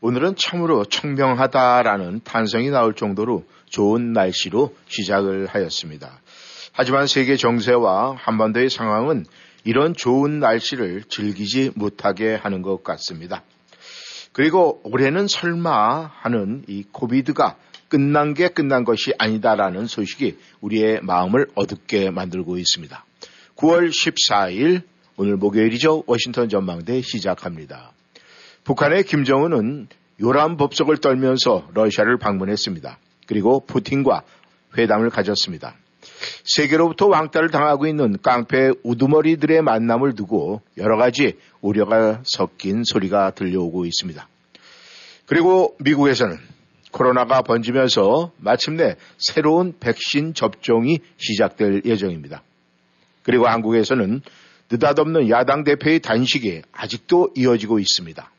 오늘은 참으로 청명하다라는 탄성이 나올 정도로 좋은 날씨로 시작을 하였습니다. 하지만 세계 정세와 한반도의 상황은 이런 좋은 날씨를 즐기지 못하게 하는 것 같습니다. 그리고 올해는 설마 하는 이 코비드가 끝난 게 끝난 것이 아니다라는 소식이 우리의 마음을 어둡게 만들고 있습니다. 9월 14일 오늘 목요일이죠. 워싱턴 전망대 시작합니다. 북한의 김정은은 요란 법석을 떨면서 러시아를 방문했습니다. 그리고 푸틴과 회담을 가졌습니다. 세계로부터 왕따를 당하고 있는 깡패 우두머리들의 만남을 두고 여러 가지 우려가 섞인 소리가 들려오고 있습니다. 그리고 미국에서는 코로나가 번지면서 마침내 새로운 백신 접종이 시작될 예정입니다. 그리고 한국에서는 느닷없는 야당 대표의 단식이 아직도 이어지고 있습니다.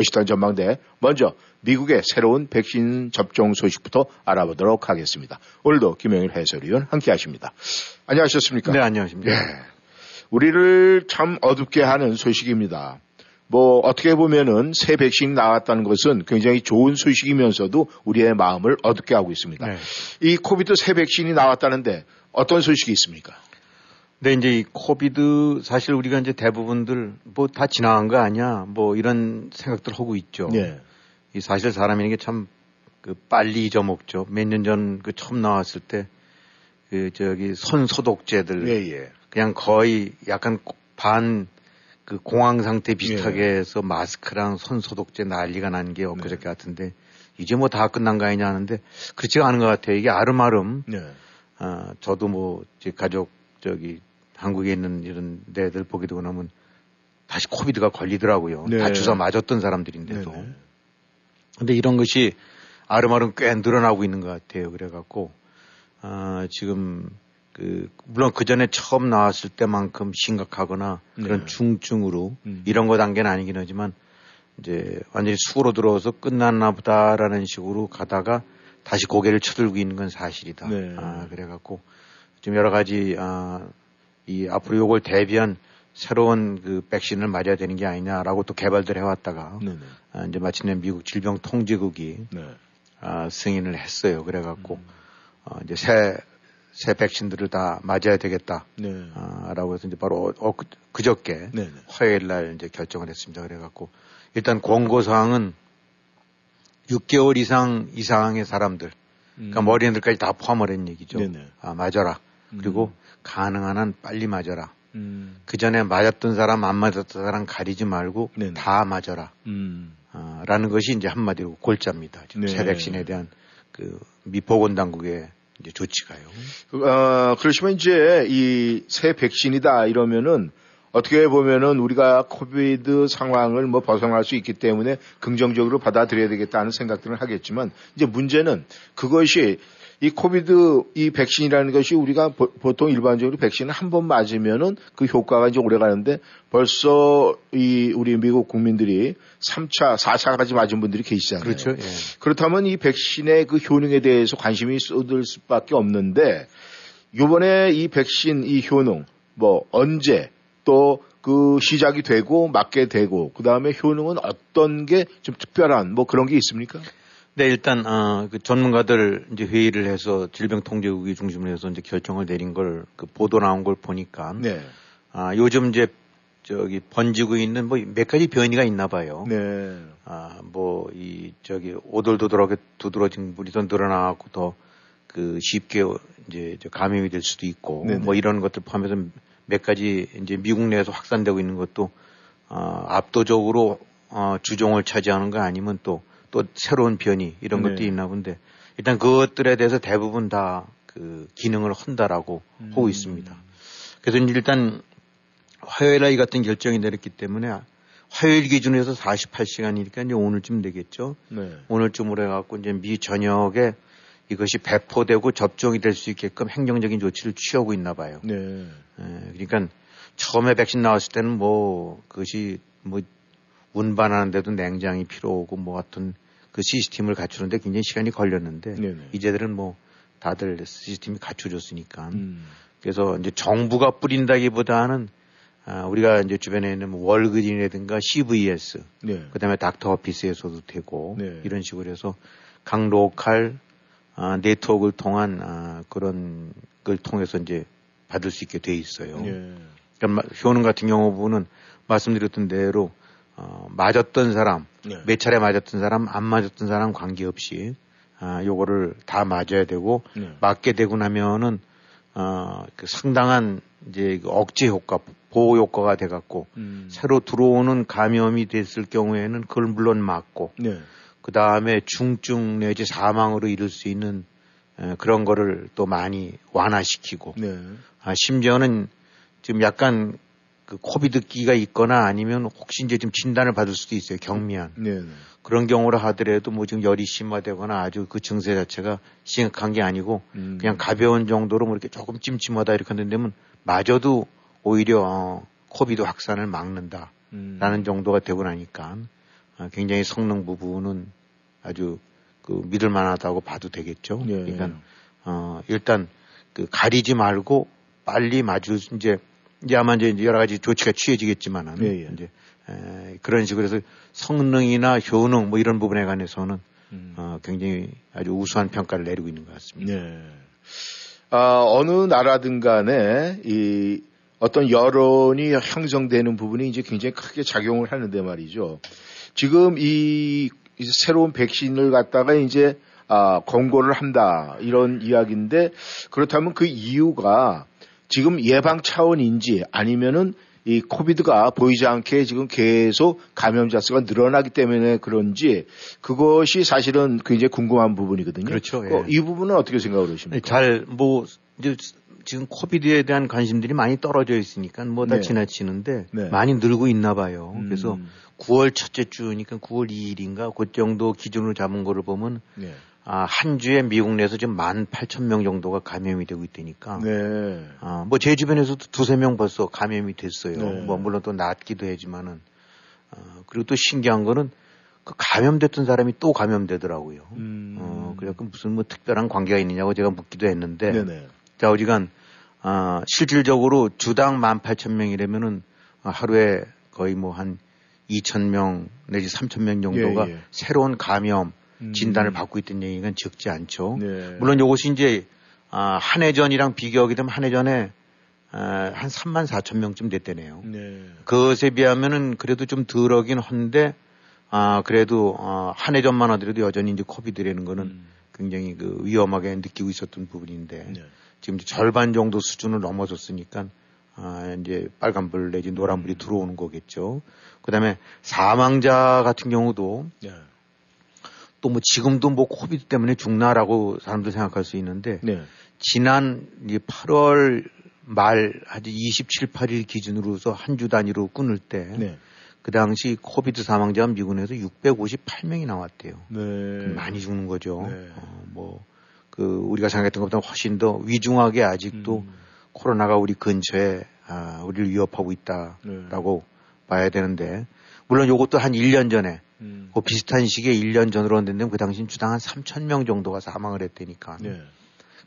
워싱턴 전망대 먼저 미국의 새로운 백신 접종 소식부터 알아보도록 하겠습니다. 오늘도 김영일 해설위원 함께 하십니다. 안녕하셨습니까? 네, 안녕하십니까. 네. 우리를 참 어둡게 하는 소식입니다. 뭐 어떻게 보면은 새 백신이 나왔다는 것은 굉장히 좋은 소식이면서도 우리의 마음을 어둡게 하고 있습니다. 네. 이 COVID 새 백신이 나왔다는데 어떤 소식이 있습니까? 네, 이제 이 COVID 사실 우리가 이제 대부분들 뭐 다 지나간 거 아니야 뭐 이런 생각들 하고 있죠. 네. 이 사실 사람이라는 게 참 그 빨리 잊어먹죠. 몇 년 전 그 처음 나왔을 때 그 저기 손 소독제들 예, 예. 그냥 거의 약간 반 그 공황 상태 비슷하게 예. 해서 마스크랑 손 소독제 난리가 난 게 엊그저께 네. 같은데 이제 뭐 다 끝난 거 아니냐 하는데 그렇지가 않은 것 같아요. 이게 아름아름 네. 어, 저도 뭐 제 가족 저기 한국에 있는 이런 데들 보게 되고 나면 다시 코비드가 걸리더라고요. 네. 다 주사 맞았던 사람들인데도. 네네. 근데 이런 것이 아름아름 꽤 늘어나고 있는 것 같아요. 그래갖고, 아, 지금, 그, 물론 그 전에 처음 나왔을 때만큼 심각하거나 그런 네. 중증으로 음. 이런 거 단계는 아니긴 하지만 이제 완전히 수고로 들어와서 끝났나 보다라는 식으로 가다가 다시 고개를 쳐들고 있는 건 사실이다. 네. 아, 그래갖고 좀 여러 가지, 아, 이 앞으로 요걸 대비한 새로운 그 백신을 맞아야 되는 게 아니냐라고 또 개발들 해왔다가 아, 이제 마침내 미국 질병통제국이 네. 아, 승인을 했어요. 그래갖고 음. 어, 이제 새, 새 백신들을 다 맞아야 되겠다. 네. 아, 라고 해서 이제 바로 어, 그, 그저께 네. 화요일 날 이제 결정을 했습니다. 그래갖고 일단 권고사항은 6개월 이상 이상의 사람들, 그러니까 음. 머리들까지 다 포함을 한 얘기죠. 네네. 아, 맞아라. 그리고 음. 가능한 한 빨리 맞아라. 음. 그 전에 맞았던 사람 안 맞았던 사람 가리지 말고 네네. 다 맞아라. 음. 어, 라는 것이 이제 한마디로 골자입니다. 지금 네. 새 백신에 대한 그 미보건 당국의 이제 조치가요. 어, 그러시면 이제 이 새 백신이다 이러면은 어떻게 보면은 우리가 COVID 상황을 뭐 벗어날 수 있기 때문에 긍정적으로 받아들여야 되겠다는 생각들을 하겠지만 이제 문제는 그것이 이 COVID 이 백신이라는 것이 우리가 보, 통 일반적으로 백신을 한 번 맞으면은 그 효과가 이제 오래 가는데 벌써 이 우리 미국 국민들이 3차, 4차까지 맞은 분들이 계시잖아요. 그렇죠. 예. 그렇다면 이 백신의 그 효능에 대해서 관심이 쏟을 수밖에 없는데 요번에 이 백신 이 효능 뭐 언제 또 그 시작이 되고 맞게 되고 그 다음에 효능은 어떤 게 좀 특별한 뭐 그런 게 있습니까? 네, 일단 어, 그 전문가들 이제 회의를 해서 질병통제국이 중심으로 해서 이제 결정을 내린 걸 그 보도 나온 걸 보니까 네. 아, 요즘 이제 저기 번지고 있는 뭐 몇 가지 변이가 있나 봐요. 네. 아, 뭐 이 저기 오돌도돌하게 두드러진 물이 더 늘어나고 더 그 쉽게 이제 감염이 될 수도 있고 네네. 뭐 이런 것들 포함해서 몇 가지 이제 미국 내에서 확산되고 있는 것도 어, 압도적으로 어, 주종을 차지하는 거 아니면 또 또 새로운 변이 이런 네. 것도 있나 본데 일단 그것들에 대해서 대부분 다 그 기능을 한다라고 음. 하고 있습니다. 그래서 일단 화요일 날 이 같은 결정이 내렸기 때문에 화요일 기준으로 해서 48시간이니까 이제 오늘쯤 되겠죠. 네. 오늘쯤으로 해갖고 이제 미 전역에 이것이 배포되고 접종이 될 수 있게끔 행정적인 조치를 취하고 있나 봐요. 네. 예, 그러니까 처음에 백신 나왔을 때는 뭐 그것이 뭐 운반하는데도 냉장이 필요하고 뭐 같은 그 시스템을 갖추는데 굉장히 시간이 걸렸는데 네네. 이제들은 뭐 다들 시스템이 갖춰졌으니까 음. 그래서 이제 정부가 뿌린다기보다는 아, 우리가 이제 주변에 있는 뭐 월그린이라든가 CVS, 네. 그다음에 닥터 오피스에서도 되고 네. 이런 식으로 해서 각 로컬 아, 네트워크를 통한 아, 그런 걸 통해서 이제 받을 수 있게 돼 있어요. 네. 그러니까 효능 같은 경우는 말씀드렸던 대로 어, 맞았던 사람, 네. 몇 차례 맞았던 사람, 안 맞았던 사람 관계없이 아, 요거를 다 맞아야 되고 네. 맞게 되고 나면은 어, 그 상당한 이제 그 억제 효과, 보호 효과가 돼 갖고 음. 새로 들어오는 감염이 됐을 경우에는 그걸 물론 맞고 네. 그 다음에 중증 내지 사망으로 이를 수 있는 에, 그런 거를 또 많이 완화시키고 네. 아, 심지어는 지금 약간 그 코비드기가 있거나 아니면 혹시 이제 좀 진단을 받을 수도 있어요 경미한 네, 네. 그런 경우를 하더라도 뭐 지금 열이 심하다거나 아주 그 증세 자체가 심각한 게 아니고 음. 그냥 가벼운 정도로 뭐 이렇게 조금 찜찜하다 이렇게 한다면 마저도 오히려 어, 코비드 확산을 막는다라는 음. 정도가 되고 나니까 어, 굉장히 성능 부분은 아주 그 믿을 만하다고 봐도 되겠죠. 예. 그러니까 어 일단 그 가리지 말고 빨리 맞을 이제 이제 아마 이제 여러 가지 조치가 취해지겠지만은 예, 예. 이제 에, 그런 식으로 해서 성능이나 효능 뭐 이런 부분에 관해서는 음. 어, 굉장히 아주 우수한 평가를 내리고 있는 것 같습니다. 네. 아, 어느 나라든 간에 이 어떤 여론이 형성되는 부분이 이제 굉장히 크게 작용을 하는데 말이죠. 지금 이 새로운 백신을 갖다가 이제 아, 권고를 한다 이런 이야기인데 그렇다면 그 이유가 지금 예방 차원인지 아니면은 이 코비드가 보이지 않게 지금 계속 감염자 수가 늘어나기 때문에 그런지 그것이 사실은 굉장히 궁금한 부분이거든요. 그렇죠. 어, 예. 이 부분은 어떻게 생각을 하십니까? 잘 뭐 이제 지금 코비드에 대한 관심들이 많이 떨어져 있으니까 뭐다 네. 지나치는데 네. 많이 늘고 있나 봐요. 음. 그래서 9월 첫째 주니까 9월 2일인가 그 정도 기준으로 잡은 거를 보면 네. 아, 한 주에 미국 내에서 지금 만 8천 명 정도가 감염이 되고 있다니까. 네. 아, 뭐 제 주변에서도 두세 명 벌써 감염이 됐어요. 네. 뭐 물론 또 낫기도 하지만은 어, 그리고 또 신기한 거는 그 감염됐던 사람이 또 감염되더라고요. 음. 어, 그래갖고 무슨 뭐 특별한 관계가 있느냐고 제가 묻기도 했는데. 네네. 자, 어지간 아, 실질적으로 주당 만 8천 명이라면은 하루에 거의 뭐한 2천 명 내지 3천 명 정도가 예, 예. 새로운 감염 음. 진단을 받고 있던 얘기가 적지 않죠. 네. 물론 이것이 이제 아, 한해 전이랑 비교하게 되면 한해 전에 아, 한 3만 4천 명쯤 됐대네요. 네. 그것에 비하면은 그래도 좀 덜하긴 한데 아, 그래도 어, 한해 전만 하더라도 여전히 이제 코비드라는 거는 음. 굉장히 그 위험하게 느끼고 있었던 부분인데 네. 지금 절반 정도 수준을 넘어섰으니까 아, 이제 빨간불 내지 노란불이 들어오는 거겠죠. 그 다음에 사망자 같은 경우도 네. 또 뭐 지금도 뭐 코비드 때문에 죽나라고 사람들 생각할 수 있는데 네. 지난 8월 말 아주 27, 8일 기준으로서 한 주 단위로 끊을 때. 네. 그 당시 코비드 사망자가 미국에서 658명이 나왔대요. 네. 많이 죽는 거죠. 네. 어, 뭐, 그, 우리가 생각했던 것보다 훨씬 더 위중하게 아직도 음. 코로나가 우리 근처에, 아, 우리를 위협하고 있다라고 네. 봐야 되는데, 물론 이것도 한 1년 전에 음. 그 비슷한 시기에 1년 전으로 했는데 그 당시엔 주당 한 3천 명 정도가 사망을 했다니까. 네.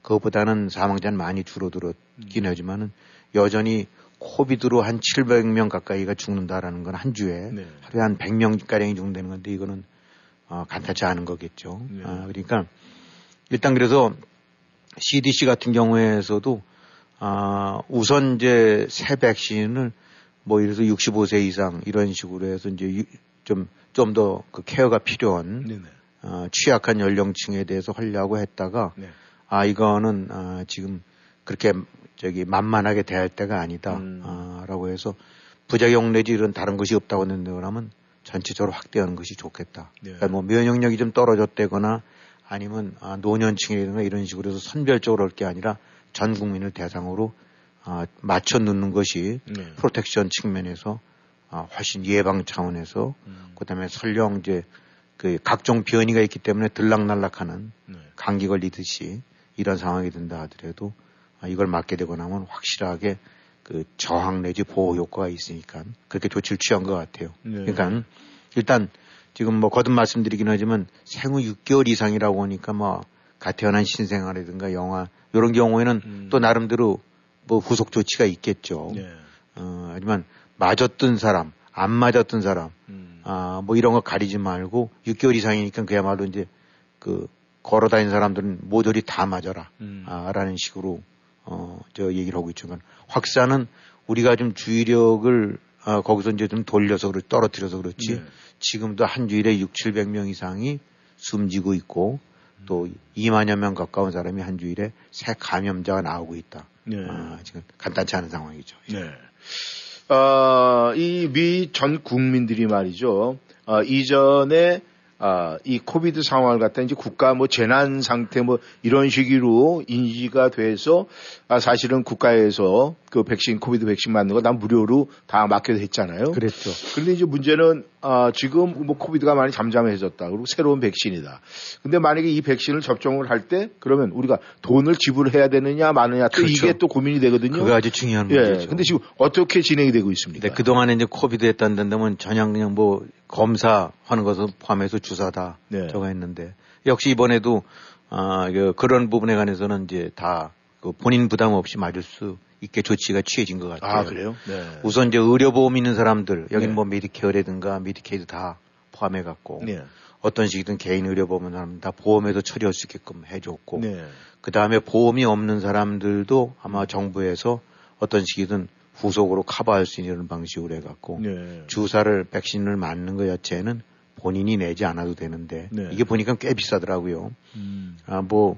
그것보다는 사망자는 많이 줄어들었긴 음. 하지만은 여전히 코비드로 한 700명 가까이가 죽는다라는 건 한 주에 네. 하루에 한 100명 가량이 죽는다는 건데 이거는 어, 간단치 않은 거겠죠. 네. 아, 그러니까 일단 그래서 CDC 같은 경우에서도 아, 우선 이제 새 백신을 뭐 이래서 65세 이상 이런 식으로 해서 이제 좀 좀 더 그 케어가 필요한 어, 취약한 연령층에 대해서 하려고 했다가 네. 아 이거는 아, 지금 그렇게 저기 만만하게 대할 때가 아니다라고 음. 아, 해서 부작용 내지 이런 다른 것이 없다고 한다면 전체적으로 확대하는 것이 좋겠다. 네. 그러니까 뭐 면역력이 좀 떨어졌다거나 아니면 아, 노년층이라든가 이런 식으로 해서 선별적으로 할 게 아니라 전 국민을 대상으로 아, 맞춰 넣는 것이 네. 프로텍션 측면에서 어, 훨씬 예방 차원에서 음. 그다음에 설령 이제 그 각종 변이가 있기 때문에 들락날락하는 네. 감기 걸리듯이 이런 상황이 된다 하더라도 아, 이걸 맞게 되고 나면 확실하게 그 저항 내지 보호 효과가 있으니까 그렇게 조치를 취한 것 같아요. 네. 그러니까 일단 지금 뭐 거듭 말씀드리긴 하지만 생후 6개월 이상이라고 하니까 뭐 가태어난 신생아라든가 영화 이런 경우에는 음. 또 나름대로 뭐 후속 조치가 있겠죠. 네. 어, 하지만 맞았던 사람, 안 맞았던 사람, 음. 아, 뭐 이런 거 가리지 말고 6개월 이상이니까 그야말로 이제 그 걸어 다니는 사람들은 모조리 다 맞아라. 음. 아, 라는 식으로 어, 저 얘기를 하고 있지만 확산은 우리가 좀 주의력을 아, 거기서 이제 좀 돌려서 그렇 떨어뜨려서 그렇지 네. 지금도 한 주일에 6, 700명 이상이 숨지고 있고 또 2만여 명 가까운 사람이 한 주일에 새 감염자가 나오고 있다. 네. 아, 지금 간단치 않은 상황이죠. 네. 어, 이미 전 국민들이 말이죠. 어, 이전에 아, 이 COVID 상황을 갖다 이제 국가 뭐 재난 상태 뭐 이런 식으로 인지가 돼서 아, 사실은 국가에서 그 백신 COVID 백신 맞는 거 난 무료로 다 맞기도 했잖아요. 그랬죠. 그런데 이제 문제는 아, 지금 뭐 COVID가 많이 잠잠해졌다. 그리고 새로운 백신이다. 근데 만약에 이 백신을 접종을 할 때 그러면 우리가 돈을 지불해야 되느냐 마느냐 또 그렇죠. 이게 또 고민이 되거든요. 그게 아주 중요한 예. 문제죠. 근데 지금 어떻게 진행이 되고 있습니까? 네, 그동안에 이제 COVID 했다는 데면 전혀 그냥 뭐 검사하는 것을 포함해서 주사다 네. 저거 했는데 역시 이번에도 아, 그 그런 부분에 관해서는 이제 다 그 본인 부담 없이 맞을 수 있게 조치가 취해진 것 같아요. 아, 그래요? 네. 우선 이제 의료보험 있는 사람들, 여기는 네. 뭐 Medicare라든가 Medicaid 다 포함해 갖고 네. 어떤 식이든 개인 의료보험은 사람 다 보험에도 처리할 수 있게끔 해줬고 네. 그 다음에 보험이 없는 사람들도 아마 정부에서 어떤 식이든 후속으로 커버할 수 있는 방식으로 해갖고 네. 주사를 백신을 맞는 것 자체는 본인이 내지 않아도 되는데 네. 이게 보니까 꽤 비싸더라고요. 음. 아뭐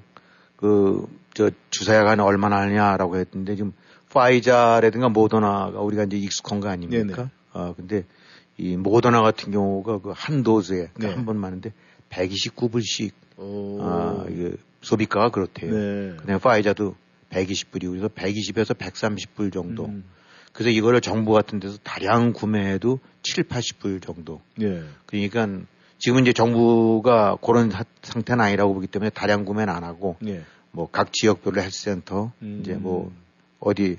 그 저 주사약 하나 얼마나 하냐라고 했는데 지금 파이자라든가 모더나가 우리가 이제 익숙한 거 아닙니까? 네네. 아 근데 이 모더나 같은 경우가 그 한 도즈에 네. 한번 맞는데 129불씩 아 이게 소비가가 그렇대요. 네. 그냥 파이자도 120불이고 그래서 120에서 130불 정도. 음. 그래서 이거를 정부 같은 데서 다량 구매해도 7, 80불 정도. 예. 그러니까 지금 이제 정부가 그런 상태는 아니라고 보기 때문에 다량 구매는 안 하고 예. 뭐각 지역별로 헬스센터 음. 이제 뭐 어디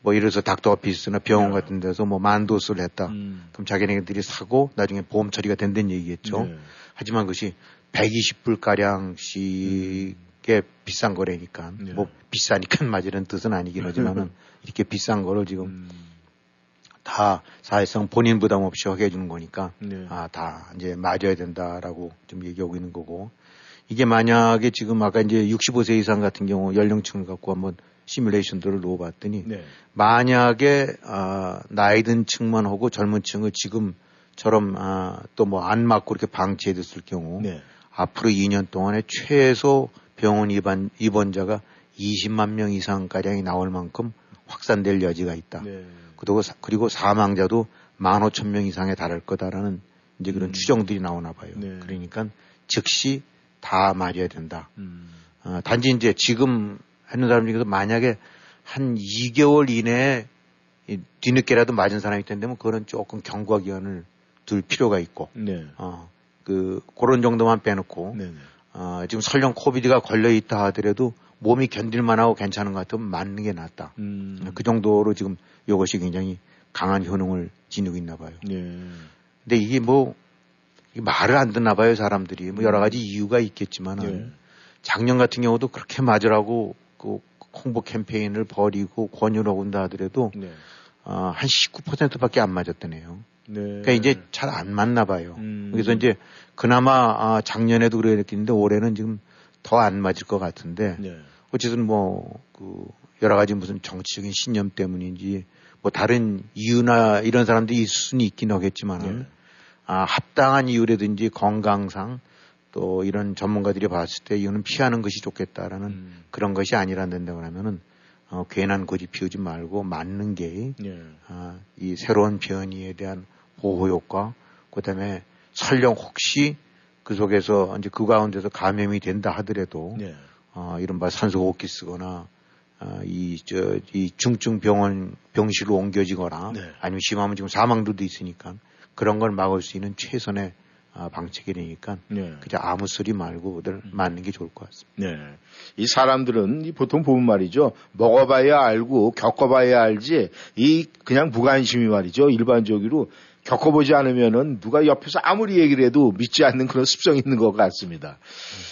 뭐 이래서 서 닥터 오피스나 병원 예. 같은 데서 뭐 만도수를 했다. 음. 그럼 자기네들이 사고 나중에 보험 처리가 된다는 얘기겠죠. 예. 하지만 그것이 120불 가량씩 음. 꽤 비싼 거래니까 네. 뭐 비싸니까 맞으는 뜻은 아니긴 하지만은 이렇게 비싼 거를 지금 음. 다 사회성 본인 부담 없이 하게 해주는 거니까 네. 아다 이제 맞아야 된다라고 좀 얘기하고 있는 거고 이게 만약에 지금 아까 이제 65세 이상 같은 경우 연령층을 갖고 한번 시뮬레이션들을 놓아봤더니 네. 만약에 아, 나이 든 층만 하고 젊은 층을 지금처럼 아, 또 뭐 안 맞고 이렇게 방치해뒀을 경우 네. 앞으로 2년 동안에 최소 병원 입원, 입원자가 20만 명 이상 가량이 나올 만큼 확산될 여지가 있다. 네. 그리고, 그리고 사망자도 15,000명 이상에 달할 거다라는 이제 그런 음. 추정들이 나오나 봐요. 네. 그러니까 즉시 다 맞아야 된다. 음. 어, 단지 이제 지금 하는 사람 중에서 만약에 한 2개월 이내에 뒤늦게라도 맞은 사람이 있다면 그거는 조금 경과 기간을 둘 필요가 있고, 네. 어, 그, 그런 정도만 빼놓고, 네. 네. 어, 지금 설령 코비드가 걸려 있다 하더라도 몸이 견딜만하고 괜찮은 것 같으면 맞는 게 낫다. 음. 그 정도로 지금 이것이 굉장히 강한 효능을 지니고 있나 봐요. 네. 근데 이게 뭐 말을 안 듣나 봐요 사람들이 뭐 여러 가지 이유가 있겠지만 은 네. 작년 같은 경우도 그렇게 맞으라고 그 홍보 캠페인을 벌이고 권유를 한다 하더라도 네. 어, 한 19%밖에 안 맞았다네요. 네. 그러니까 이제 잘 안 맞나 봐요. 음. 그래서 이제 그나마 아, 작년에도 그랬겠는데 올해는 지금 더 안 맞을 것 같은데 네. 어쨌든 뭐 그 여러 가지 무슨 정치적인 신념 때문인지 뭐 다른 이유나 이런 사람들이 있을 수는 있긴 하겠지만은 네. 아, 합당한 이유라든지 건강상 또 이런 전문가들이 봤을 때 이유는 피하는 것이 좋겠다라는 음. 그런 것이 데고 하면은 어, 괜한 고집 피우지 말고 맞는 게, 네. 아, 이 새로운 변이에 대한 보호 효과, 그 다음에 설령 혹시 그 속에서 이제 그 가운데서 감염이 된다 하더라도 네. 어, 이른바 산소 호흡기 쓰거나 어, 이, 저, 이 중증 병원, 병실로 옮겨지거나 네. 아니면 심하면 지금 사망도도 있으니까 그런 걸 막을 수 있는 최선의 아, 방책이니까 네. 그냥 아무 소리 말고들 맞는 게 좋을 것 같습니다. 네. 이 사람들은 보통 보면 말이죠. 먹어봐야 알고 겪어봐야 알지 이 그냥 무관심이 말이죠. 일반적으로 겪어보지 않으면은 누가 옆에서 아무리 얘기를 해도 믿지 않는 그런 습성이 있는 것 같습니다.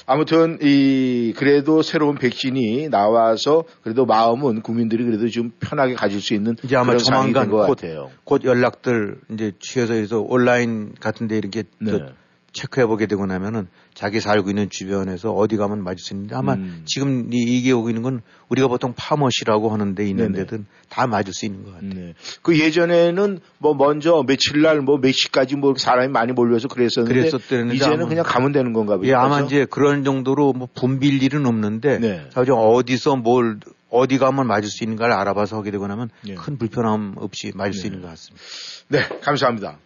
아무튼 이 그래도 새로운 백신이 나와서 그래도 마음은 국민들이 그래도 좀 편하게 가질 수 있는 이제 아마 조만간 것 곧, 같아요. 곧 연락들 이제 취해서 온라인 같은데 이렇게 네. 체크해 보게 되고 나면은 자기 살고 있는 주변에서 어디 가면 맞을 수 있는데 아마 음. 지금 이게 오고 있는 건 우리가 보통 파머시라고 하는데 있는 데든 다 맞을 수 있는 것 같아요. 네. 그 예전에는 뭐 먼저 며칠 날 뭐 몇 시까지 뭐 사람이 많이 몰려서 그랬었는데 이제는 그냥 가면 되는 건가 봐요. 예, 아마 이제 그런 정도로 뭐 붐빌 일은 없는데 네. 어디서 뭘 어디 가면 맞을 수 있는가를 알아봐서 하게 되고 나면 네. 큰 불편함 없이 맞을 수 네. 있는 것 같습니다. 네, 감사합니다.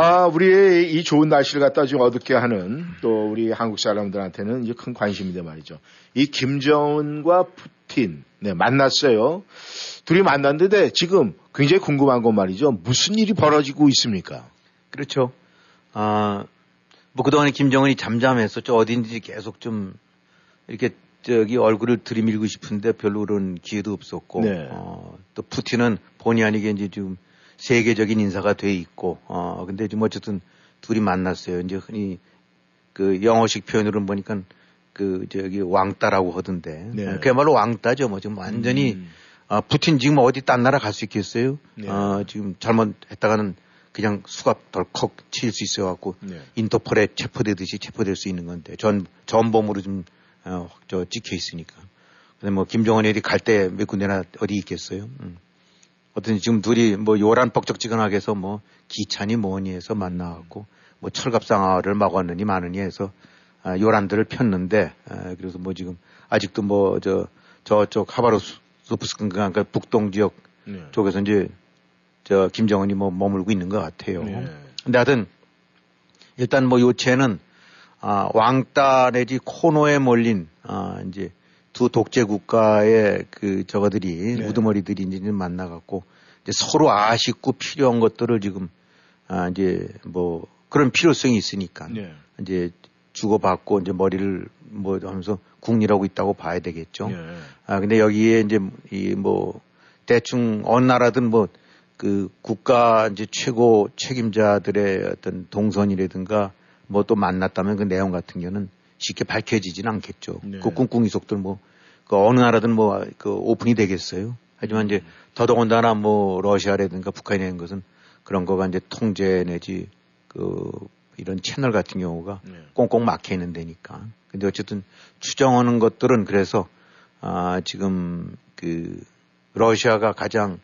아, 우리의 이 좋은 날씨를 갖다 좀 어둡게 하는 또 우리 한국 사람들한테는 이제 큰 관심인데 말이죠. 이 김정은과 푸틴, 네, 만났어요. 둘이 만났는데 지금 굉장히 궁금한 건 말이죠. 무슨 일이 벌어지고 있습니까? 그렇죠. 아, 뭐 그동안에 김정은이 잠잠했었죠. 어딘지 계속 좀 이렇게 저기 얼굴을 들이밀고 싶은데 별로 그런 기회도 없었고, 네. 어, 또 푸틴은 본의 아니게 이제 지금 세계적인 인사가 돼 있고 어 근데 지금 어쨌든 둘이 만났어요. 이제 흔히 그 영어식 표현으로 보니까 그 저기 왕따라고 하던데 네. 그야말로 왕따죠. 뭐 지금 완전히 음. 아 푸틴 지금 어디 딴 나라 갈 수 있겠어요? 네. 어 지금 잘못했다가는 그냥 수갑 덜컥 칠 수 있어 갖고 네. 인터폴에 체포되듯이 체포될 수 있는 건데 전 전범으로 좀 어, 저 찍혀 있으니까. 근데 뭐 김정은이 어디 갈 때 몇 군데나 어디 있겠어요? 음. 어떤 지금 둘이 뭐 요란 뻑적지근하게 해서 뭐 기찬이 뭐니 해서 만나갖고 뭐 철갑상아를 막았느니 마느니 해서 아, 요란들을 폈는데 아, 그래서 뭐 지금 아직도 뭐 저 저쪽 하바로스프스크 그러니까 북동 지역 네. 쪽에서 이제 저 김정은이 뭐 머물고 있는 것 같아요. 네. 근데 하여튼 일단 뭐 요체는 아, 왕따 내지 코너에 몰린 아, 이제 두 독재 국가의 그 저거들이 네. 우두머리들이 이제 만나갖고 이제 서로 아쉽고 필요한 것들을 지금 아 이제 뭐 그런 필요성이 있으니까 네. 이제 주고받고 이제 머리를 뭐 하면서 국리라고 있다고 봐야 되겠죠. 네. 아 근데 여기에 이제 이 뭐 대충 어느 나라든 뭐 그 국가 이제 최고 책임자들의 어떤 동선이라든가 뭐 또 만났다면 그 내용 같은 경우는 쉽게 밝혀지지는 않겠죠. 네. 그 꿍꿍이 속들 뭐, 그 어느 나라든 뭐, 그 오픈이 되겠어요. 하지만 이제 더더군다나 뭐 러시아라든가 북한이 된 것은 그런 거가 이제 통제 내지 그 이런 채널 같은 경우가 네. 꽁꽁 막혀 있는 데니까. 근데 어쨌든 추정하는 것들은 그래서 아 지금 그 러시아가 가장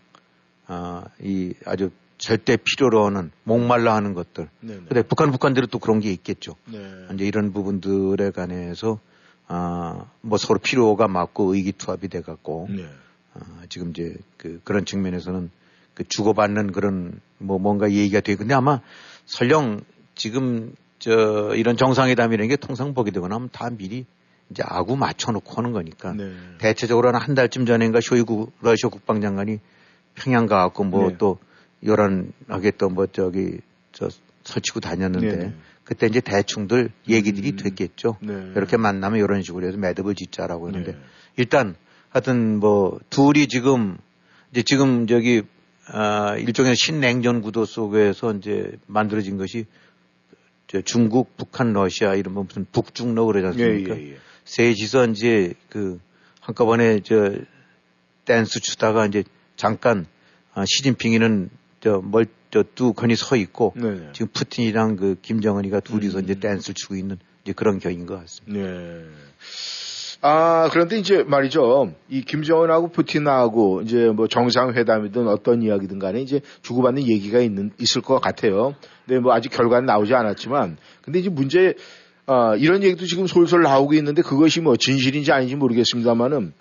아 이 아주 절대 필요로 하는 목말라 하는 것들. 네네. 근데 북한 북한대로 또 그런 게 있겠죠. 네. 이제 이런 부분들에 관해서 아, 뭐 서로 필요가 맞고 의기투합이 돼 갖고 네. 아, 지금 이제 그 그런 측면에서는 그 주고받는 그런 뭐 뭔가 얘기가 되고 근데 아마 설령 지금 저 이런 정상회담이라는 게 통상 보게 되거나 하면 다 미리 이제 아구 맞춰놓고 하는 거니까 네. 대체적으로는 한 달쯤 전인가 쇼이구 러시아 국방장관이 평양 가갖고 뭐또 네. 요란하게 또 뭐 저기 저 설치고 다녔는데 네 그때 이제 대충들 얘기들이 음. 됐겠죠. 네. 이렇게 만나면 이런 식으로 해서 매듭을 짓자라고 했는데 네. 일단 하여튼 뭐 둘이 지금 이제 지금 저기 아 일종의 신냉전 구도 속에서 이제 만들어진 것이 저 중국, 북한, 러시아 이런 뭐 무슨 북중러 그러지 않습니까? 예, 예, 예. 셋이서 이제 그 한꺼번에 저 댄스 추다가 이제 잠깐 아, 시진핑이는 저멀 저두건이 서 있고 네네. 지금 푸틴이랑 그 김정은이가 둘이서 음. 이제 댄스를 추고 있는 이제 그런 격인 것 같습니다. 네. 아, 그런데 이제 말이죠. 이 김정은하고 푸틴하고 이제 뭐 정상회담이든 어떤 이야기든 간에 이제 주고받는 얘기가 있는, 있을 것 같아요. 근데 뭐 아직 결과는 나오지 않았지만 근데 이제 문제, 아, 이런 얘기도 지금 솔솔 나오고 있는데 그것이 뭐 진실인지 아닌지 모르겠습니다만은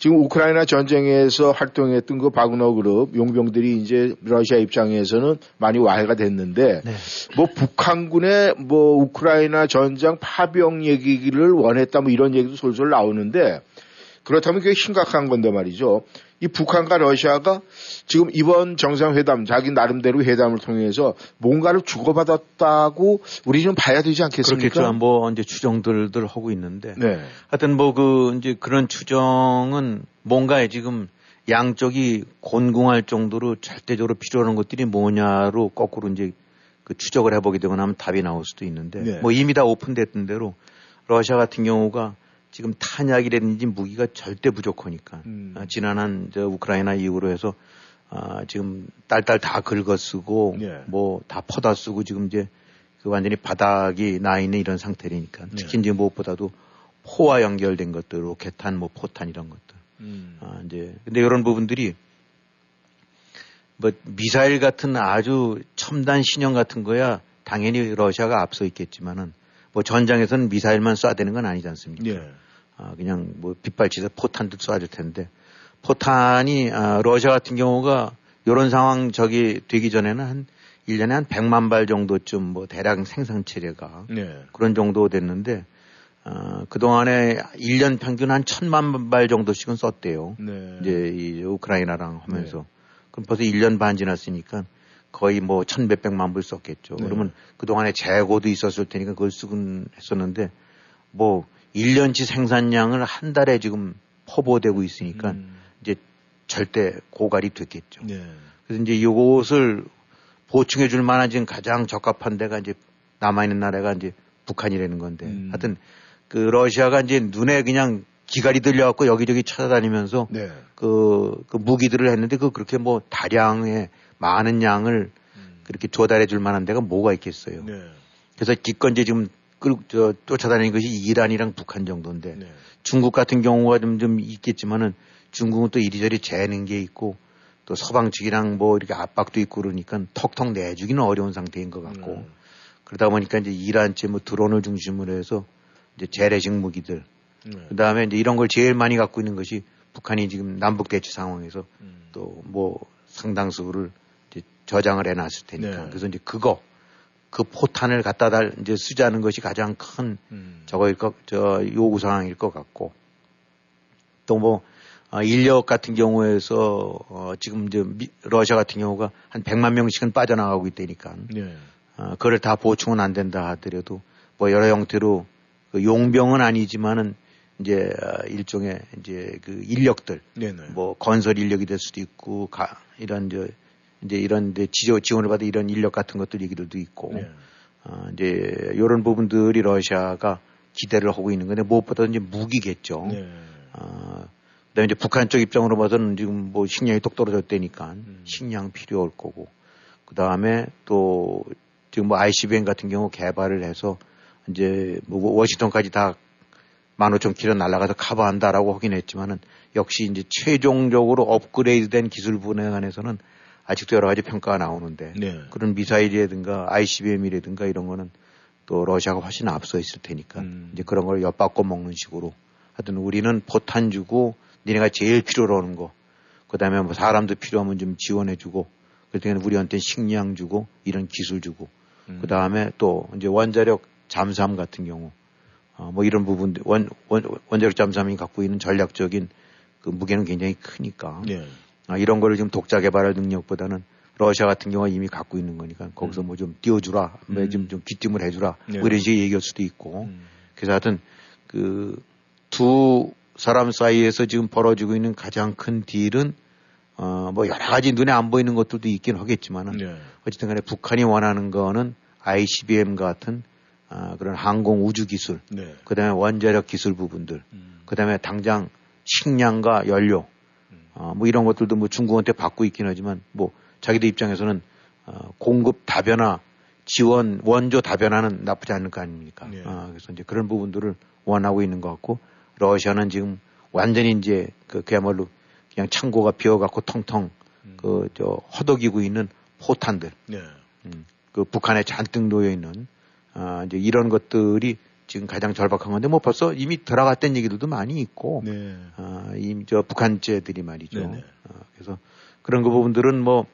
지금 우크라이나 전쟁에서 활동했던 그 바그너 그룹 용병들이 이제 러시아 입장에서는 많이 와해가 됐는데 네. 뭐 북한군의 뭐 우크라이나 전장 파병 얘기를 원했다 뭐 이런 얘기도 솔솔 나오는데 그렇다면 그게 심각한 건데 말이죠. 이 북한과 러시아가 지금 이번 정상회담, 자기 나름대로 회담을 통해서 뭔가를 주고받았다고 우리 좀 봐야 되지 않겠습니까? 그렇겠죠. 뭐 이제 추정들들 하고 있는데. 네. 하여튼 뭐 그 이제 그런 추정은 뭔가에 지금 양쪽이 곤궁할 정도로 절대적으로 필요한 것들이 뭐냐로 거꾸로 이제 그 추적을 해보게 되면 하면 답이 나올 수도 있는데 네. 뭐 이미 다 오픈됐던 대로 러시아 같은 경우가 지금 탄약이라든지 무기가 절대 부족하니까 음. 아, 지난 한 저 우크라이나 이후로 해서 아, 지금 딸딸 다 긁어쓰고 네. 뭐다 퍼다 쓰고 지금 이제 그 완전히 바닥이 나 있는 이런 상태니까 네. 특히 이제 무엇보다도 포와 연결된 것들, 로켓탄, 뭐 포탄 이런 것들. 음. 아, 이제 근데 이런 부분들이 뭐 미사일 같은 아주 첨단 신형 같은 거야 당연히 러시아가 앞서 있겠지만은 뭐 전장에서는 미사일만 쏴야 되는 건 아니지 않습니까? 예. 아, 그냥 뭐 빗발치서 포탄도 쏴줄 텐데 포탄이 아, 러시아 같은 경우가 이런 상황 저기 되기 전에는 한 1년에 한 100만 발 정도쯤 뭐 대략 생산 체계가 예. 그런 정도 됐는데 어, 그동안에 1년 평균 한 천만 발 정도씩은 썼대요. 네. 이제 이 우크라이나랑 하면서. 네. 그럼 벌써 1년 반 지났으니까 거의 뭐 천 몇백만 불 썼겠죠. 네. 그러면 그동안에 재고도 있었을 테니까 그걸 쓰곤 했었는데 뭐 1년치 생산량을 한 달에 지금 퍼부어대고 있으니까 음. 이제 절대 고갈이 됐겠죠. 네. 그래서 이제 이것을 보충해 줄 만한 지금 가장 적합한 데가 이제 남아있는 나라가 이제 북한이라는 건데 음. 하여튼 그 러시아가 이제 눈에 그냥 기갈이 들려갖고 여기저기 찾아다니면서 네. 그, 그 무기들을 했는데 그 그렇게 뭐 다량의 많은 양을 음. 그렇게 조달해 줄 만한 데가 뭐가 있겠어요. 네. 그래서 기껏 이제 지금 끌, 저, 쫓아다니는 것이 이란이랑 북한 정도인데 네. 중국 같은 경우가 좀, 좀 있겠지만은 중국은 또 이리저리 재는 게 있고 또 서방 측이랑 뭐 이렇게 압박도 있고 그러니까 턱턱 내주기는 어려운 상태인 것 같고 음. 그러다 보니까 이제 이란째 뭐 드론을 중심으로 해서 이제 재래식 무기들 네. 그 다음에 이제 이런 걸 제일 많이 갖고 있는 것이 북한이 지금 남북 대치 상황에서 음. 또뭐 상당수를 저장을 해놨을 테니까. 네. 그래서 이제 그거 그 포탄을 갖다 달 이제 쓰자는 것이 가장 큰 음. 저거일 것, 저 요구 상황일 것 같고 또뭐 어, 인력 같은 경우에서 어, 지금 이제 미, 러시아 같은 경우가 한 100만 명씩은 빠져나가고 있다니까. 네. 어, 그걸 다 보충은 안 된다 하더라도 뭐 여러 형태로 그 용병은 아니지만은 이제 일종의 이제 그 인력들 네 네. 뭐 건설 인력이 될 수도 있고 가, 이런 저 이제 이런 데 지조 지원을 받은 이런 인력 같은 것들 얘기들도 있고 네. 어, 이제 이런 부분들이 러시아가 기대를 하고 있는 건데 무엇보다 이제 무기겠죠. 네. 어, 그다음에 이제 북한 쪽 입장으로 봐서는 지금 뭐 식량이 똑 떨어졌다니까 음. 식량 필요할 거고 그다음에 또 지금 뭐 ICBM 같은 경우 개발을 해서 이제 뭐 워싱턴까지 다 15,000km 날아가서 커버한다라고 하긴 했지만은 역시 이제 최종적으로 업그레이드된 기술 분야에 관해서는 아직도 여러 가지 평가가 나오는데 네. 그런 미사일이라든가 ICBM이라든가 이런 거는 또 러시아가 훨씬 앞서 있을 테니까 음. 이제 그런 걸 엿바꿔 먹는 식으로 하여튼 우리는 포탄 주고 니네가 제일 필요로 하는 거 그다음에 뭐 사람도 필요하면 좀 지원해 주고 그때는 우리한테 식량 주고 이런 기술 주고 음. 그다음에 또 이제 원자력 잠수함 같은 경우 어, 뭐 이런 부분 원, 원 원자력 잠수함이 갖고 있는 전략적인 그 무게는 굉장히 크니까 네. 아, 이런 거를 지금 독자 개발할 능력보다는 러시아 같은 경우가 이미 갖고 있는 거니까 거기서 음. 뭐좀 띄워주라, 뭐 음. 좀, 좀 귀띔을 해주라, 네. 뭐 이런 식의 얘기할 수도 있고. 음. 그래서 하여튼 그 두 사람 사이에서 지금 벌어지고 있는 가장 큰 딜은 어, 뭐 여러 가지 눈에 안 보이는 것들도 있긴 하겠지만은 네. 어쨌든 간에 북한이 원하는 거는 ICBM 같은 아, 그런 항공 우주 기술, 네. 그다음에 원자력 기술 부분들, 음. 그다음에 당장 식량과 연료, 음. 어, 뭐 이런 것들도 뭐 중국한테 받고 있긴 하지만 뭐 자기들 입장에서는 어, 공급 다변화, 지원 원조 다변화는 나쁘지 않을 거 아닙니까? 네. 아, 그래서 이제 그런 부분들을 원하고 있는 것 같고 러시아는 지금 완전히 이제 그 그야말로 그냥 창고가 비어갖고 텅텅 음. 그저 허덕이고 있는 포탄들, 네. 음, 그 북한에 잔뜩 놓여 있는 아, 이제 이런 것들이 지금 가장 절박한 건데 뭐 벌써 이미 들어갔던 얘기들도 많이 있고 네. 아, 이미 저 북한제들이 말이죠. 아, 그래서 그런 그 부분들은 뭐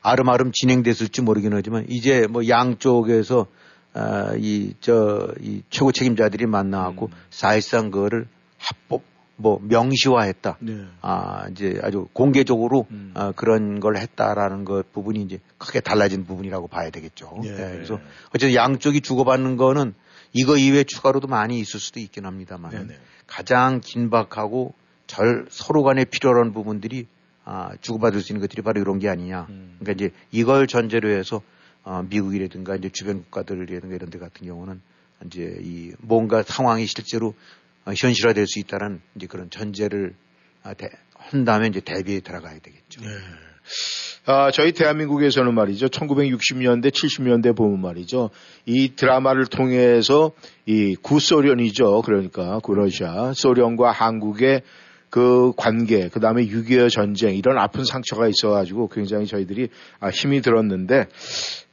아름아름 진행됐을지 모르긴 하지만 이제 뭐 양쪽에서 아, 이저 이 최고 책임자들이 만나고 음. 사실상 그거를 합법 뭐 명시화했다. 네. 아 이제 아주 공개적으로 음. 어, 그런 걸 했다라는 것 부분이 이제 크게 달라진 부분이라고 봐야 되겠죠. 네. 네. 그래서 어쨌든 양쪽이 주고받는 거는 이거 이외에 추가로도 많이 있을 수도 있긴 합니다만 네, 네. 가장 긴박하고 절 서로 간에 필요한 부분들이 아, 주고받을 수 있는 것들이 바로 이런 게 아니냐. 음. 그러니까 이제 이걸 전제로 해서 어, 미국이라든가 이제 주변 국가들이라든가 이런 데 같은 경우는 이제 이 뭔가 상황이 실제로 어, 현실화될 수 있다는 이제 그런 전제를 아, 대, 한다면 이제 대비에 들어가야 되겠죠. 네. 아, 저희 대한민국에서는 말이죠. 1960년대, 70년대 보면 말이죠. 이 드라마를 통해서 이 구소련이죠. 그러니까 구러시아, 소련과 한국의 그 관계, 그 다음에 6.25 전쟁, 이런 아픈 상처가 있어가지고 굉장히 저희들이 아, 힘이 들었는데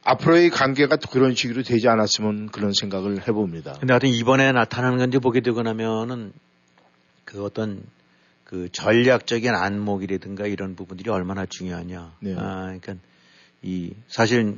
앞으로의 관계가 또 그런 식으로 되지 않았으면 그런 생각을 해봅니다. 근데 하여튼 이번에 나타나는 건지 보게 되고 나면은 그 어떤 그 전략적인 안목이라든가 이런 부분들이 얼마나 중요하냐. 네. 아, 그러니까 이 사실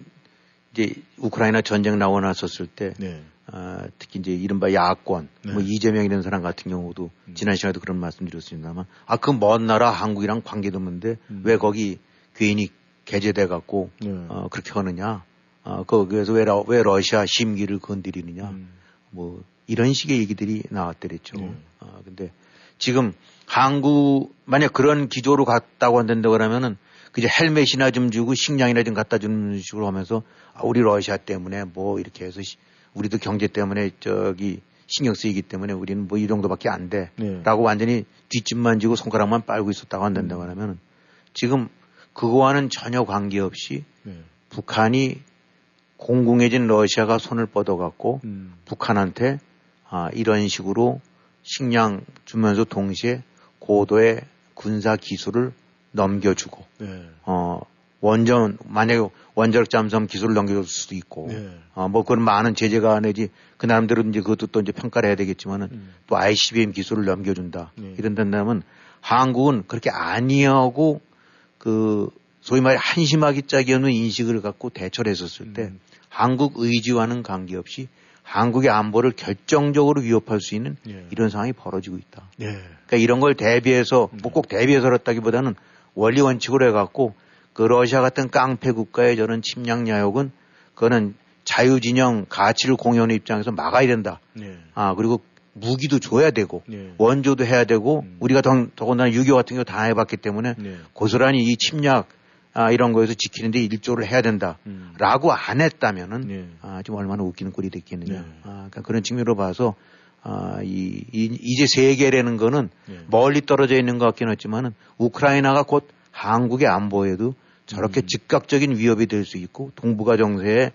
이제 우크라이나 전쟁 나고 났었을 때 네. 아, 특히 이제 이른바 야권, 네. 뭐 이재명 이런 사람 같은 경우도 음. 지난 시간에도 그런 말씀 드렸습니다만 아, 그 먼 나라 한국이랑 관계도 없는데 음. 왜 거기 괜히 개재돼 갖고 네. 어, 그렇게 하느냐. 어, 거기에서 왜, 러, 왜 러시아 심기를 건드리느냐. 음. 뭐 이런 식의 얘기들이 나왔더랬죠. 네. 어, 근데 지금 한국 만약 그런 기조로 갔다고 한다고 그러면은 그저 헬멧이나 좀 주고 식량이나 좀 갖다 주는 식으로 하면서 아, 우리 러시아 때문에 뭐 이렇게 해서 우리도 경제 때문에 저기 신경 쓰이기 때문에 우리는 뭐 이 정도밖에 안 돼. 네. 라고 완전히 뒷짐만 지고 손가락만 빨고 있었다고 한다고 하면 지금 그거와는 전혀 관계없이 네. 북한이 공공해진 러시아가 손을 뻗어갖고 음. 북한한테 아, 이런 식으로 식량 주면서 동시에 고도의 군사 기술을 넘겨주고 네. 어 원전 만약에 원자력 잠수함 기술을 넘겨줄 수도 있고 네. 어뭐 그런 많은 제재가 내지 그 나름대로 이제 그것도 또 이제 평가를 해야 되겠지만은 음. 또 ICBM 기술을 넘겨준다 네. 이런 된다면 한국은 그렇게 아니하고 그 소위 말해 한심하기 짝이 없는 인식을 갖고 대처를 했었을 때 음. 한국 의지와는 관계없이 한국의 안보를 결정적으로 위협할 수 있는 예. 이런 상황이 벌어지고 있다. 예. 그러니까 이런 걸 대비해서 뭐 꼭 대비해서 그렇다기보다는 원리 원칙으로 해갖고 그 러시아 같은 깡패 국가의 저런 침략 야욕은 그거는 자유진영 가치를 공유하는 입장에서 막아야 된다. 예. 아 그리고 무기도 줘야 되고 예. 원조도 해야 되고 음. 우리가 더, 더군다나 유교 같은 거 다 해봤기 때문에 예. 고스란히 이 침략 아, 이런 거에서 지키는데 일조를 해야 된다라고 음. 안 했다면은 네. 아, 좀 얼마나 웃기는 꼴이 됐겠느냐. 네. 아, 그러니까 그런 측면으로 봐서 아, 이, 이 이제 세계라는 거는 네. 멀리 떨어져 있는 것 같긴 했지만은 우크라이나가 곧 한국의 안보에도 저렇게 음. 즉각적인 위협이 될 수 있고 동북아 정세를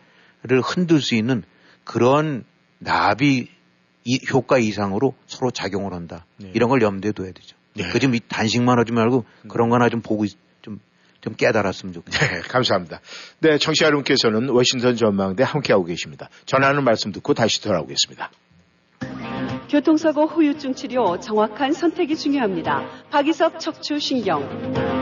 흔들 수 있는 그런 나비 이, 효과 이상으로 서로 작용을 한다. 네. 이런 걸 염두에 둬야 되죠. 네. 그좀 단식만 하지 말고 그런 거나 좀 보고 좀 깨달았으면 좋겠습니다. 네, 감사합니다. 네, 청취자 여러분께서는 워싱턴 전망대 함께하고 계십니다. 전하는 말씀 듣고 다시 돌아오겠습니다. 교통사고 후유증 치료 정확한 선택이 중요합니다. 박이섭 척추신경.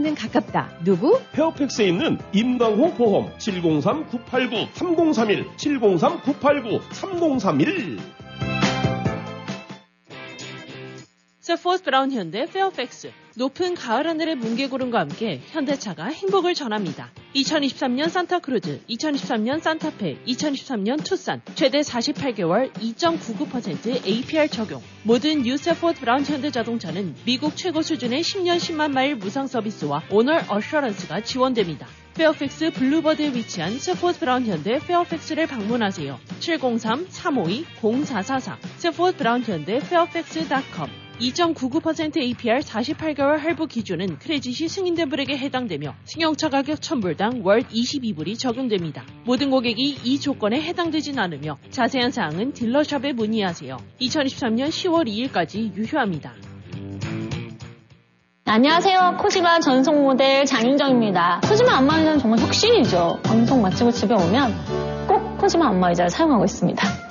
아파트는 가깝다. 누구? 페어팩스에 있는 임강호 보험 703-989-3031 703-989-3031 Safford Brown 현대 페어팩스 높은 가을 하늘의 뭉게구름과 함께 현대차가 행복을 전합니다. 2023년 산타크루즈, 2023년 산타페, 2023년 투싼 최대 48개월 2.99% APR 적용. 모든 new Safford Brown 현대 자동차는 미국 최고 수준의 10년 10만 마일 무상 서비스와 Owner Assurance가 지원됩니다. 페어팩스 Boulevard에 위치한 Safford Brown 현대 페어팩스를 방문하세요. 703-352-0444 Safford Brown 현대 페어팩스.com 2.99% APR 48개월 할부 기준은 credit이 승인된 분에게 해당되며 승용차 가격 1000불당 월 22불이 적용됩니다. 모든 고객이 이 조건에 해당되진 않으며 자세한 사항은 dealer shop에 문의하세요. 2023년 10월 2일까지 유효합니다. 안녕하세요. 코지마 전속 모델 장윤정입니다. 코지마 안마의자는 정말 혁신이죠. 방송 마치고 집에 오면 꼭 코지마 안마의자를 사용하고 있습니다.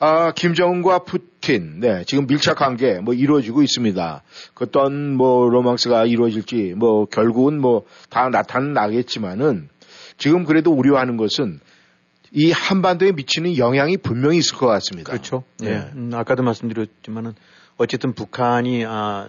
아, 김정은과 푸틴, 네, 지금 밀착 관계 뭐 이루어지고 있습니다. 그 어떤 뭐 로망스가 이루어질지 뭐 결국은 뭐 다 나타나겠지만은 지금 그래도 우려하는 것은 이 한반도에 미치는 영향이 분명히 있을 것 같습니다. 그렇죠. 네. 네. 음, 아까도 말씀드렸지만은 어쨌든 북한이 아,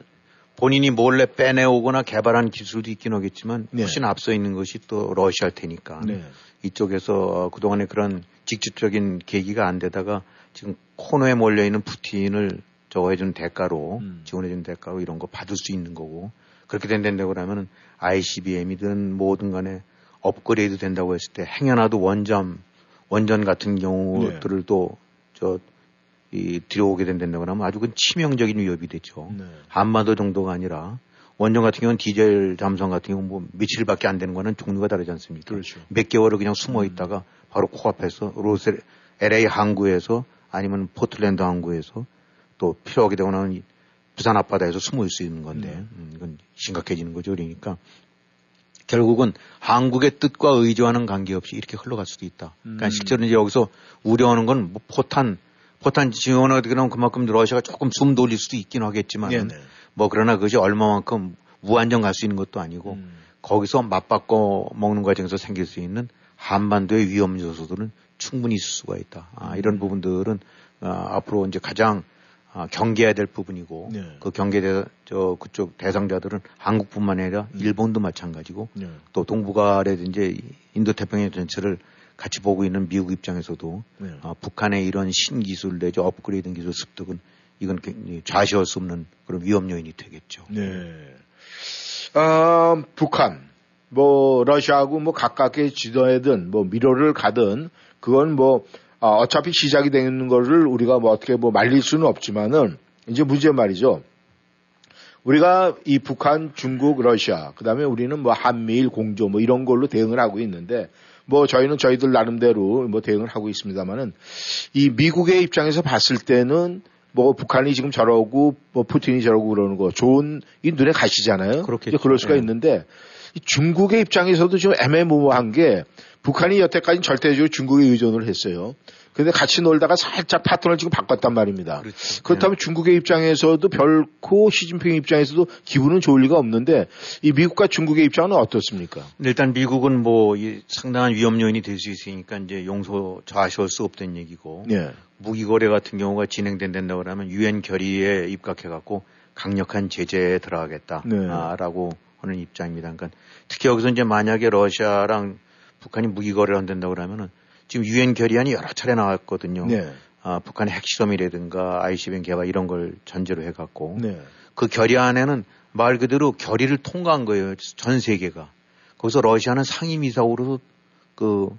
본인이 몰래 빼내오거나 개발한 기술도 있긴 하겠지만 네. 훨씬 앞서 있는 것이 또 러시아일 테니까 네. 이쪽에서 그동안에 그런 직접적인 계기가 안 되다가 지금 코너에 몰려 있는 푸틴을 저거 해준 대가로 음. 지원해준 대가로 이런 거 받을 수 있는 거고 그렇게 된다고 그러면은 ICBM이든 뭐든 간에 업그레이드 된다고 했을 때 행여나도 원점 원전 같은 경우들을 네. 또저 이 들여오게 된다고 하면 아주 그 치명적인 위협이 되죠. 네. 한반도 정도가 아니라 원전 같은 경우는 디젤 잠수함 같은 경우 뭐 며칠밖에 안 되는 거는 종류가 다르지 않습니까? 그렇죠. 몇 개월을 그냥 숨어 있다가 음. 바로 코앞에서 로스 LA 항구에서 아니면 포틀랜드 항구에서 또 필요하게 되거나 부산 앞바다에서 숨어 있을 수 있는 건데 네. 음, 이건 심각해지는 거죠. 그러니까 결국은 한국의 뜻과 의지와는 관계없이 이렇게 흘러갈 수도 있다. 그러니까 음. 실제로 이제 여기서 우려하는 건 뭐 포탄 포탄 지원하게 되면 그만큼 러시아가 조금 숨 돌릴 수도 있긴 하겠지만 네네. 뭐 그러나 그것이 얼마만큼 무한정 갈 수 있는 것도 아니고 음. 거기서 맞바꿔 먹는 과정에서 생길 수 있는 한반도의 위험 요소들은 충분히 있을 수가 있다. 아, 이런 음. 부분들은 아, 앞으로 이제 가장 아, 경계해야 될 부분이고 네. 그 경계 대 저 그쪽 대상자들은 한국뿐만 아니라 음. 일본도 마찬가지고 네. 또 동북아라든지 인도 태평양 전체를 같이 보고 있는 미국 입장에서도 네. 아, 북한의 이런 신기술 내지 업그레이드 기술 습득은 이건 좌시할 수 없는 그런 위험 요인이 되겠죠. 네. 어, 북한 뭐 러시아하고 뭐 가깝게 지도하든 뭐 미로를 가든 그건 뭐 어, 어차피 시작이 되는 거를 우리가 뭐 어떻게 뭐 말릴 수는 없지만은 이제 문제 말이죠. 우리가 이 북한, 중국, 러시아, 그 다음에 우리는 뭐 한미일 공조 뭐 이런 걸로 대응을 하고 있는데 뭐 저희는 저희들 나름대로 뭐 대응을 하고 있습니다만은 이 미국의 입장에서 봤을 때는 뭐 북한이 지금 저러고 뭐 푸틴이 저러고 그러는 거 좋은 이 눈에 가시잖아요. 그렇겠죠. 그럴 수가 네. 있는데 중국의 입장에서도 좀 애매모호한 게 북한이 여태까지 절대적으로 중국에 의존을 했어요. 근데 같이 놀다가 살짝 파트너를 지금 바꿨단 말입니다. 그렇죠. 그렇다면 네. 중국의 입장에서도 별코 시진핑 입장에서도 기분은 좋을 리가 없는데 이 미국과 중국의 입장은 어떻습니까? 일단 미국은 뭐 상당한 위험 요인이 될 수 있으니까 이제 용서 좌시할 수 없던 얘기고 네. 무기 거래 같은 경우가 진행된다고 하면 유엔 결의에 입각해 갖고 강력한 제재에 들어가겠다라고 네. 하는 입장입니다. 그러니까 특히 여기서 이제 만약에 러시아랑 북한이 무기 거래를 한다고 그러면은 지금 유엔 결의안이 여러 차례 나왔거든요. 네. 아, 북한의 핵실험이라든가 ICBM 개발 이런 걸 전제로 해갖고 네. 그 결의 안에는 말 그대로 결의를 통과한 거예요. 전 세계가. 거기서 러시아는 상임 이사국으로서 그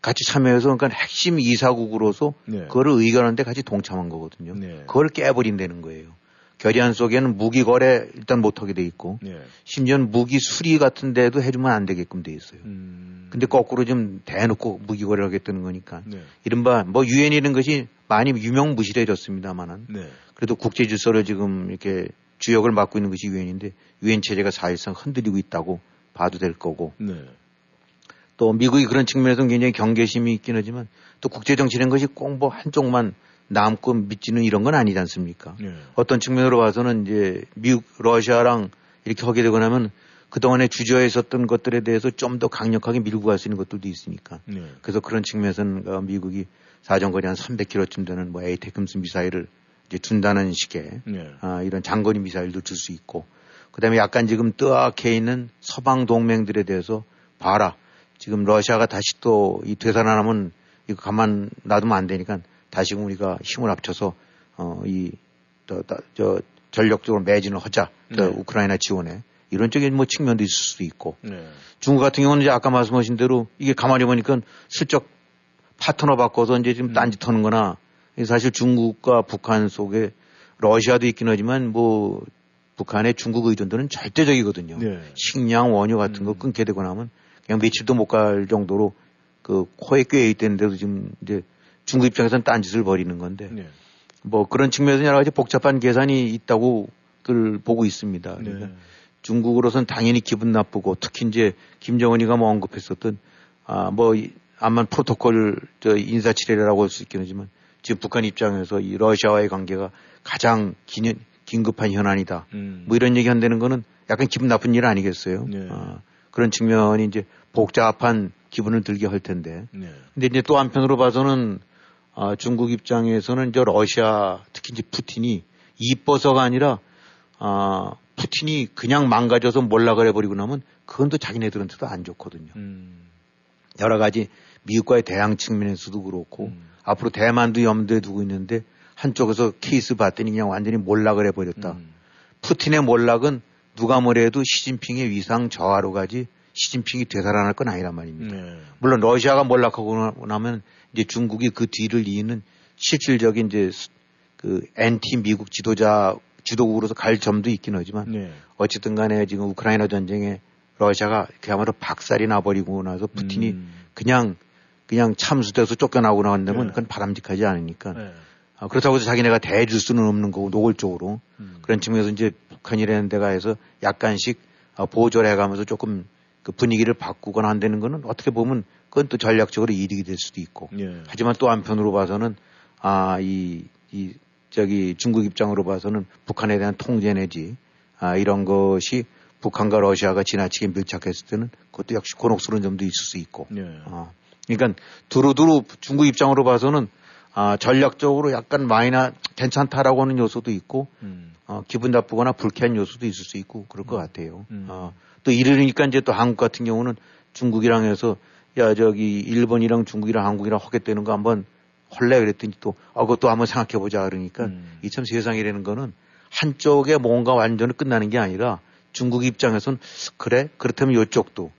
같이 참여해서 그러니까 핵심 이사국으로서 네. 그거를 의결하는데 같이 동참한 거거든요. 네. 그걸 깨버린다는 거예요. 결의안 속에는 무기 거래 일단 못하게 돼 있고 네. 심지어는 무기 수리 같은 데도 해주면 안 되게끔 돼 있어요. 음... 근데 거꾸로 좀 대놓고 무기 거래를 하겠다는 거니까 네. 이른바 뭐 유엔 이런 것이 많이 유명무실해졌습니다만은 네. 그래도 국제 질서를 지금 이렇게 주역을 맡고 있는 것이 유엔인데 유엔 체제가 사실상 흔들리고 있다고 봐도 될 거고 네. 또 미국이 그런 측면에서 굉장히 경계심이 있긴 하지만 또 국제 정치라는 것이 꼭 뭐 한쪽만 남고 믿지는 이런 건 아니지 않습니까? 네. 어떤 측면으로 봐서는 이제 미국, 러시아랑 이렇게 하게 되고 나면 그동안에 주저해 있었던 것들에 대해서 좀 더 강력하게 밀고 갈 수 있는 것들도 있으니까. 네. 그래서 그런 측면에서는 어, 미국이 사정거리 한 300km쯤 되는 뭐 에이테크스 미사일을 이제 준다는 식의 네. 아, 이런 장거리 미사일도 줄 수 있고 그다음에 약간 지금 뜨악해 있는 서방 동맹들에 대해서 봐라. 지금 러시아가 다시 또 이 되살아나면 이거 가만 놔두면 안 되니까 다시금 우리가 힘을 합쳐서 어 이 저, 저 전력적으로 매진을 하자. 네. 우크라이나 지원에 이런 쪽에 뭐 측면도 있을 수도 있고 네. 중국 같은 경우는 이제 아까 말씀하신 대로 이게 가만히 보니까 슬쩍 파트너 바꿔서 이제 지금 음. 딴짓 하는 거나 사실 중국과 북한 속에 러시아도 있긴 하지만 뭐 북한의 중국 의존도는 절대적이거든요. 네. 식량, 원유 같은 거 음. 끊게 되고 나면 그냥 며칠도 못 갈 정도로 그 코에 꿰 있던데도 지금 이제 중국 입장에서는 딴짓을 벌이는 건데 네. 뭐 그런 측면에서 여러 가지 복잡한 계산이 있다고 그 보고 있습니다. 그러니까 네. 중국으로선 당연히 기분 나쁘고 특히 이제 김정은이가 뭐 언급했었던 아 뭐 암만 프로토콜 저 인사치레라고 할 수 있긴 하지만 지금 북한 입장에서 이 러시아와의 관계가 가장 긴, 긴급한 현안이다. 음. 뭐 이런 얘기 한다는 거는 약간 기분 나쁜 일 아니겠어요? 네. 아, 그런 측면이 이제 복잡한 기분을 들게 할 텐데. 네. 근데 이제 또 한편으로 봐서는 아, 중국 입장에서는 이제 러시아 특히 이제 푸틴이 이뻐서가 아니라 아, 푸틴이 그냥 망가져서 몰락을 해버리고 나면 그건 또 자기네들한테도 안 좋거든요. 음. 여러 가지 미국과의 대항 측면에서도 그렇고 음. 앞으로 대만도 염두에 두고 있는데 한쪽에서 케이스 봤더니 그냥 완전히 몰락을 해버렸다. 음. 푸틴의 몰락은 누가 뭐래도 시진핑의 위상 저하로 가지 시진핑이 되살아날 건 아니란 말입니다. 네. 물론 러시아가 몰락하고 나면 이제 중국이 그 뒤를 이는 실질적인 이제 그 엔티 미국 지도자 지도국으로서 갈 점도 있긴 하지만 네. 어쨌든 간에 지금 우크라이나 전쟁에 러시아가 그야말로 박살이 나버리고 나서 푸틴이 음. 그냥 그냥 참수돼서 쫓겨나고 나간다면 네. 그건 바람직하지 않으니까. 네. 아, 그렇다고 해서 자기네가 대줄 수는 없는 거고 노골적으로 음. 그런 측면에서 이제 북한이라는 데가 해서 약간씩 아, 보조를 해가면서 조금 그 분위기를 바꾸거나 한다는 거는 어떻게 보면 그건 또 전략적으로 이득이 될 수도 있고. 예. 하지만 또 한편으로 봐서는 아, 이, 이, 저기 중국 입장으로 봐서는 북한에 대한 통제 내지 아, 이런 것이 북한과 러시아가 지나치게 밀착했을 때는 그것도 역시 곤혹스러운 점도 있을 수 있고. 예. 어. 그러니까 두루두루 중국 입장으로 봐서는 아, 전략적으로 약간 마이나 괜찮다라고 하는 요소도 있고 음. 어, 기분 나쁘거나 불쾌한 요소도 있을 수 있고 그럴 것 음. 같아요. 음. 어, 또 이러니까 이제 또 한국 같은 경우는 중국이랑 해서 야 저기 일본이랑 중국이랑 한국이랑 하겠다는 거 한번 헐래 그랬더니 또 아, 그것도 한번 생각해 보자 그러니까 음. 이참 세상이라는 거는 한쪽에 뭔가 완전히 끝나는 게 아니라 중국 입장에서는 그래 그렇다면 이쪽도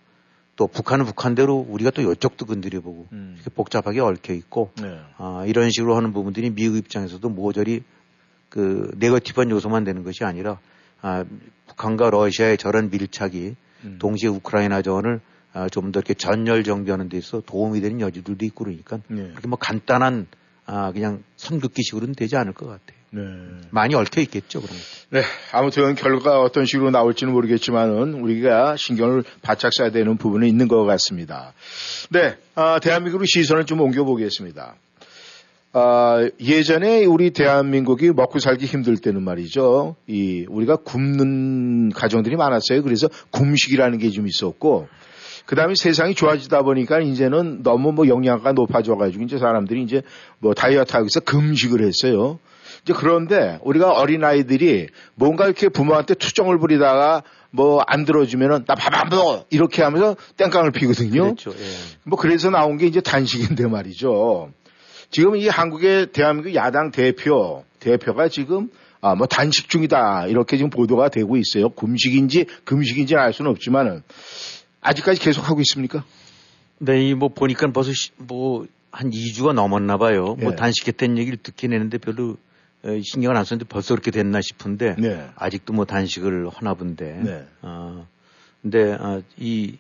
또 북한은 북한대로 우리가 또 이쪽도 건드려보고 음. 이렇게 복잡하게 얽혀 있고 네. 아, 이런 식으로 하는 부분들이 미국 입장에서도 모조리 그 네거티브한 요소만 되는 것이 아니라 아, 북한과 러시아의 저런 밀착이 음. 동시에 우크라이나 전을 아, 좀 더 이렇게 전열 정비하는 데 있어 도움이 되는 여지들도 있고 그러니까 네. 그렇게 뭐 간단한 아, 그냥 선긋기식으로는 되지 않을 것 같아요. 네. 많이 얽혀 있겠죠, 그럼. 네. 아무튼 결과가 어떤 식으로 나올지는 모르겠지만은 우리가 신경을 바짝 써야 되는 부분은 있는 것 같습니다. 네. 아, 대한민국으로 시선을 좀 옮겨보겠습니다. 아, 예전에 우리 대한민국이 먹고 살기 힘들 때는 말이죠. 이, 우리가 굶는 가정들이 많았어요. 그래서 굶식이라는 게 좀 있었고, 그 다음에 세상이 좋아지다 보니까 이제는 너무 뭐 영양가 높아져가지고 이제 사람들이 이제 뭐 다이어트 하기 위해서 금식을 했어요. 이제 그런데 우리가 어린아이들이 뭔가 이렇게 부모한테 투정을 부리다가 뭐 안 들어주면은 나 밥 안 먹어! 이렇게 하면서 땡깡을 피거든요. 그렇죠. 예. 뭐 그래서 나온 게 이제 단식인데 말이죠. 지금 이 한국의 대한민국 야당 대표 대표가 지금 아, 뭐 단식 중이다. 이렇게 지금 보도가 되고 있어요. 금식인지 금식인지는 알 수는 없지만은 아직까지 계속 하고 있습니까? 네, 뭐 보니까 벌써 뭐 한 2주가 넘었나 봐요. 뭐 예. 뭐 단식했다는 얘기를 듣긴 했는데 별로 어, 신경을 안 썼는데 벌써 그렇게 됐나 싶은데 네. 아직도 뭐 단식을 하나 본데. 네. 어, 근데 어, 이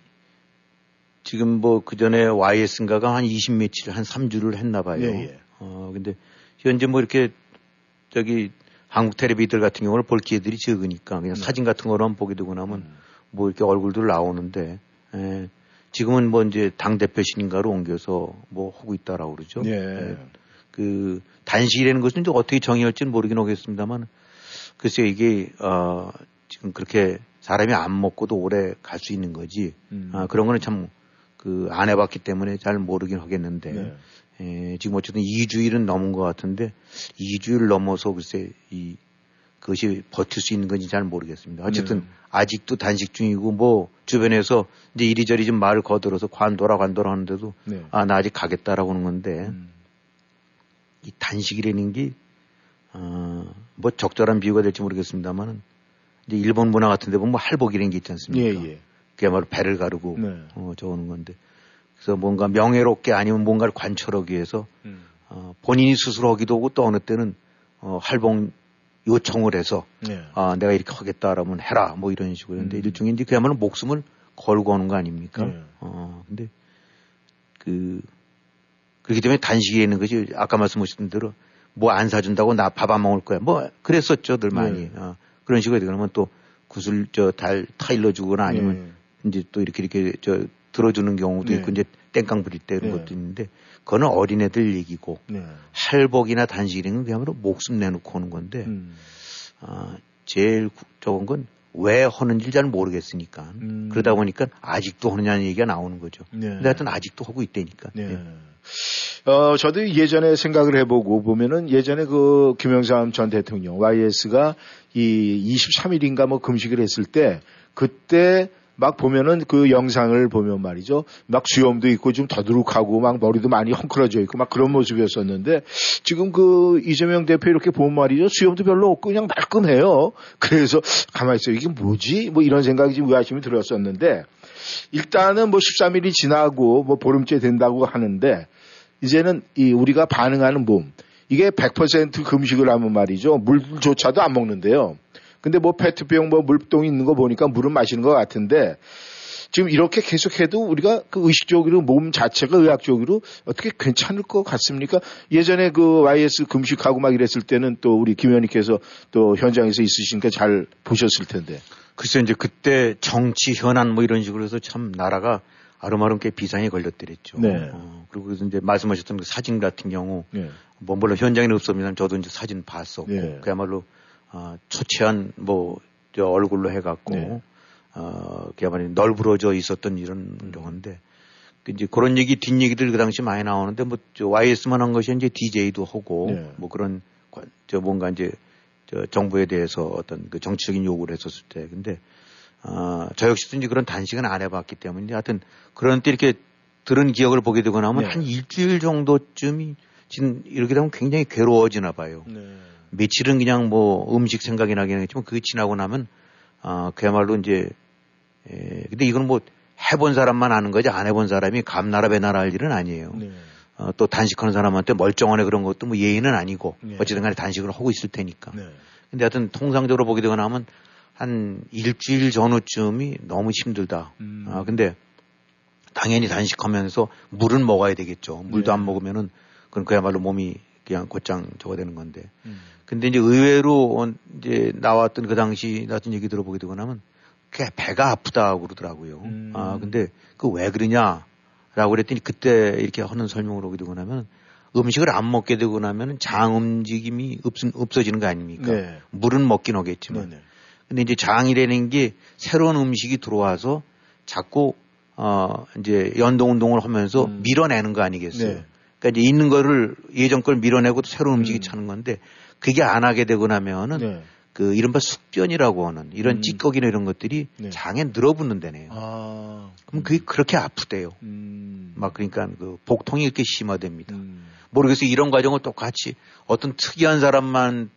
지금 뭐 그 전에 YS인가가 한 20 며칠 한 3주를 했나 봐요. 예, 예. 어 근데 현재 뭐 이렇게 저기 한국 텔레비들 같은 경우는 볼 기회들이 적으니까 그냥 네. 사진 같은 거로만 보게 되고 나면 음. 뭐 이렇게 얼굴들 나오는데 예. 지금은 뭐 이제 당 대표신인가로 옮겨서 뭐 하고 있다라고 그러죠. 예. 예. 그 단식이라는 것은 이제 어떻게 정의할지는 모르긴 하겠습니다만 글쎄 이게 어 지금 그렇게 사람이 안 먹고도 오래 갈 수 있는 거지. 음. 아 그런 거는 참 그 안 해봤기 때문에 잘 모르긴 하겠는데 네. 예, 지금 어쨌든 2주일은 넘은 것 같은데 2주일 넘어서 글쎄 이 그것이 버틸 수 있는 건지 잘 모르겠습니다. 어쨌든 네. 아직도 단식 중이고 뭐 주변에서 이제 이리저리 좀 말을 거들어서 관둬라 관둬라 하는데도 네. 아, 나 아직 가겠다라고 하는 건데 음. 이 단식이라는 게 어, 뭐 적절한 비유가 될지 모르겠습니다만은 이제 일본 문화 같은 데 보면 뭐 할복이라는 게 있지 않습니까? 예, 예. 그야말로 배를 가르고 네. 어, 저오는 건데 그래서 뭔가 명예롭게 아니면 뭔가를 관철하기 위해서 음. 어, 본인이 스스로 하기도 하고 또 어느 때는 어, 할복 요청을 해서 네. 아, 내가 이렇게 하겠다라면 해라 뭐 이런 식으로 했는데 음. 일종의 이제 그야말로 목숨을 걸고 하는 거 아닙니까? 네. 어, 근데 그 그렇기 때문에 단식이 있는 것이 아까 말씀하셨던 대로 뭐 안 사준다고 나 밥 안 먹을 거야 뭐 그랬었죠 늘 많이 네. 어, 그런 식으로 그러면 또 구슬 저 달 타일러 주거나 아니면 네. 이제 또 이렇게 이렇게 저 들어주는 경우도 네. 있고 이제 땡깡 부릴 때 이런 네. 것도 있는데 그거는 어린애들 얘기고 네. 할복이나 단식이는 그야말로 목숨 내놓고 하는 건데 음. 아, 제일 적은 건 왜 하는지 잘 모르겠으니까 음. 그러다 보니까 아직도 하느냐는 얘기가 나오는 거죠. 네. 근데 하여튼 아직도 하고 있다니까. 네. 네. 어, 저도 예전에 생각을 해보고 보면은 예전에 그 김영삼 전 대통령 YS가 이 23일인가 뭐 금식을 했을 때 그때 막 보면은 그 영상을 보면 말이죠. 막 수염도 있고 좀 더드룩하고 막 머리도 많이 헝클어져 있고 막 그런 모습이었었는데 지금 그 이재명 대표 이렇게 보면 말이죠. 수염도 별로 없고 그냥 말끔해요. 그래서 가만히 있어요. 이게 뭐지? 뭐 이런 생각이 지금 의아심이 들었었는데 일단은 뭐 13일이 지나고 뭐 보름째 된다고 하는데 이제는 이 우리가 반응하는 몸 이게 100% 금식을 하면 말이죠. 물조차도 안 먹는데요. 근데 뭐 페트병 뭐 물동이 있는 거 보니까 물은 마시는 것 같은데 지금 이렇게 계속해도 우리가 그 의식적으로 몸 자체가 의학적으로 어떻게 괜찮을 것 같습니까? 예전에 그 YS 금식하고 막 이랬을 때는 또 우리 김 의원님께서 또 현장에서 있으시니까 잘 보셨을 텐데. 글쎄 이제 그때 정치 현안 뭐 이런 식으로 해서 참 나라가 아름아름 꽤 비상에 걸렸더랬죠. 네. 어, 그리고 이제 말씀하셨던 그 사진 같은 경우 네. 뭐 물론 현장에는 없었지만 저도 이제 사진 봤었고 네. 그야말로 어, 초췌한 뭐 얼굴로 해갖고 네. 어, 그야말로 널브러져 있었던 이런 경우인데 그 이제 그런 얘기 뒷 얘기들 그 당시 많이 나오는데 뭐저 YS만 한 것이 이제 DJ도 하고 네. 뭐 그런 저 뭔가 이제 저 정부에 대해서 어떤 그 정치적인 요구를 했었을 때 근데 어, 저 역시도 이제 그런 단식은 안 해봤기 때문에 하여튼 그런 때 이렇게 들은 기억을 보게 되고 나면 네. 한 일주일 정도쯤이 지금 이렇게 되면 굉장히 괴로워지나 봐요. 네. 며칠은 그냥 뭐 음식 생각이 나긴 하겠지만 그게 지나고 나면 아 그야말로 이제 에, 근데 이건 뭐 해본 사람만 아는 거지 안 해본 사람이 감나라 배나라 할 일은 아니에요. 네. 어, 또 단식하는 사람한테 멀쩡하네 그런 것도 뭐 예의는 아니고 네. 어쨌든 간에 단식을 하고 있을 테니까. 네. 근데 하여튼 통상적으로 보게 되거나 하면 한 일주일 전후쯤이 너무 힘들다. 음. 아, 근데 당연히 단식하면서 물은 먹어야 되겠죠. 물도 네. 안 먹으면은 그건 그야말로 몸이 그냥 곧장 저거 되는 건데. 음. 근데 이제 의외로 이제 나왔던 그 당시 나왔던 얘기 들어보게 되고 나면 그게 배가 아프다고 그러더라고요. 음. 아, 근데 그 왜 그러냐라고 그랬더니 그때 이렇게 하는 설명을 오게 되고 나면 음식을 안 먹게 되고 나면 장 움직임이 없, 없어지는 거 아닙니까? 네. 물은 먹긴 하겠지만. 네네. 근데 이제 장이라는 게 새로운 음식이 들어와서 자꾸 어 이제 연동 운동을 하면서 음. 밀어내는 거 아니겠어요? 네. 그러니까 이제 있는 거를 예전 걸 밀어내고 또 새로운 음식이 음. 차는 건데 그게 안 하게 되고 나면은 네. 그 이른바 숙변이라고 하는 이런 음. 찌꺼기나 이런 것들이 네. 장에 늘어붙는다네요. 아. 그럼 그게 그렇게 아프대요. 음. 막 그러니까 그 복통이 이렇게 심화됩니다. 음. 모르겠어요. 이런 과정을 똑같이 어떤 특이한 사람만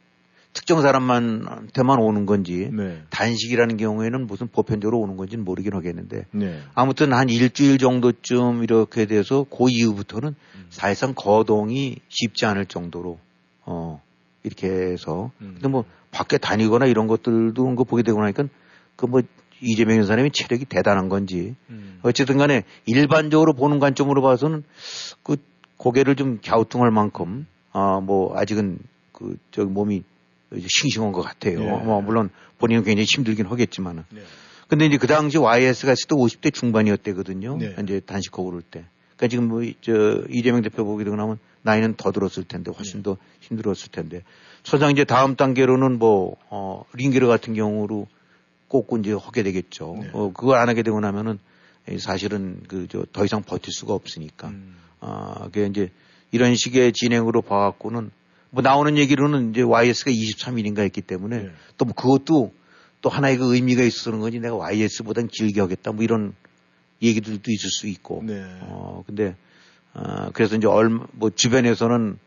특정 사람만한테만 오는 건지 네. 단식이라는 경우에는 무슨 보편적으로 오는 건지는 모르긴 하겠는데 네. 아무튼 한 일주일 정도쯤 이렇게 돼서 그 이후부터는 음. 사실상 거동이 쉽지 않을 정도로 어 이렇게 해서 음. 근데 뭐 밖에 다니거나 이런 것들도 그런 거 보게 되고 나니까 그 뭐 이재명 사람이 체력이 대단한 건지 음. 어쨌든 간에 일반적으로 보는 관점으로 봐서는 그 고개를 좀 갸우뚱할 만큼 아뭐 아직은 그 저기 몸이 싱싱한 것 같아요. 네. 뭐 물론 본인은 굉장히 힘들긴 하겠지만은. 네. 근데 이제 그 당시 YS가 때 50대 중반이었대거든요. 네. 이제 단식하고 그럴 때. 그러니까 지금 뭐 저 이재명 대표 보게 되고 나면 나이는 더 들었을 텐데 훨씬 네. 더 힘들었을 텐데. 소장 이제 다음 단계로는 뭐, 어, 링게르 같은 경우로 꼭 이제 하게 되겠죠. 네. 어, 그걸 안 하게 되고 나면은 사실은 그 저 더 이상 버틸 수가 없으니까. 음. 아, 그게 이제 이런 식의 진행으로 봐갖고는 뭐 나오는 얘기로는 이제 YS가 23일인가 했기 때문에 네. 또 뭐 그것도 또 하나의 그 의미가 있어서 그런 거지 내가 YS보단 길게 하겠다 뭐 이런 얘기들도 있을 수 있고. 네. 어, 근데, 어, 그래서 이제 얼마, 뭐 주변에서는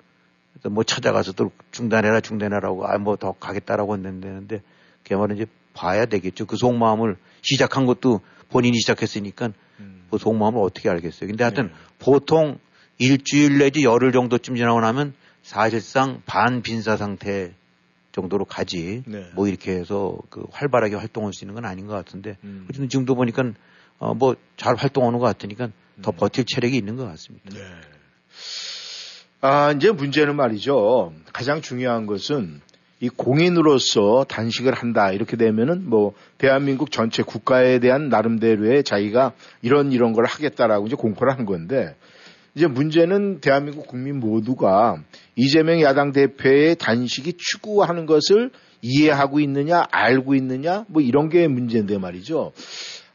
뭐 찾아가서 또 중단해라 중단해라고 아, 뭐 더 가겠다라고 했는데 걔 말은 이제 봐야 되겠죠. 그 속마음을 시작한 것도 본인이 시작했으니까 음. 그 속마음을 어떻게 알겠어요. 근데 하여튼 네. 보통 일주일 내지 열흘 정도쯤 지나고 나면 사실상 반빈사 상태 정도로 가지 네. 뭐 이렇게 해서 그 활발하게 활동할 수 있는 건 아닌 것 같은데 음. 어쨌든 지금도 보니까 어 뭐 잘 활동하는 것 같으니까 더 음. 버틸 체력이 있는 것 같습니다. 네. 아 이제 문제는 말이죠. 가장 중요한 것은 이 공인으로서 단식을 한다 이렇게 되면은 뭐 대한민국 전체 국가에 대한 나름대로의 자기가 이런 이런 걸 하겠다라고 이제 공포를 한 건데 이제 문제는 대한민국 국민 모두가 이재명 야당 대표의 단식이 추구하는 것을 이해하고 있느냐, 알고 있느냐, 뭐 이런 게 문제인데 말이죠.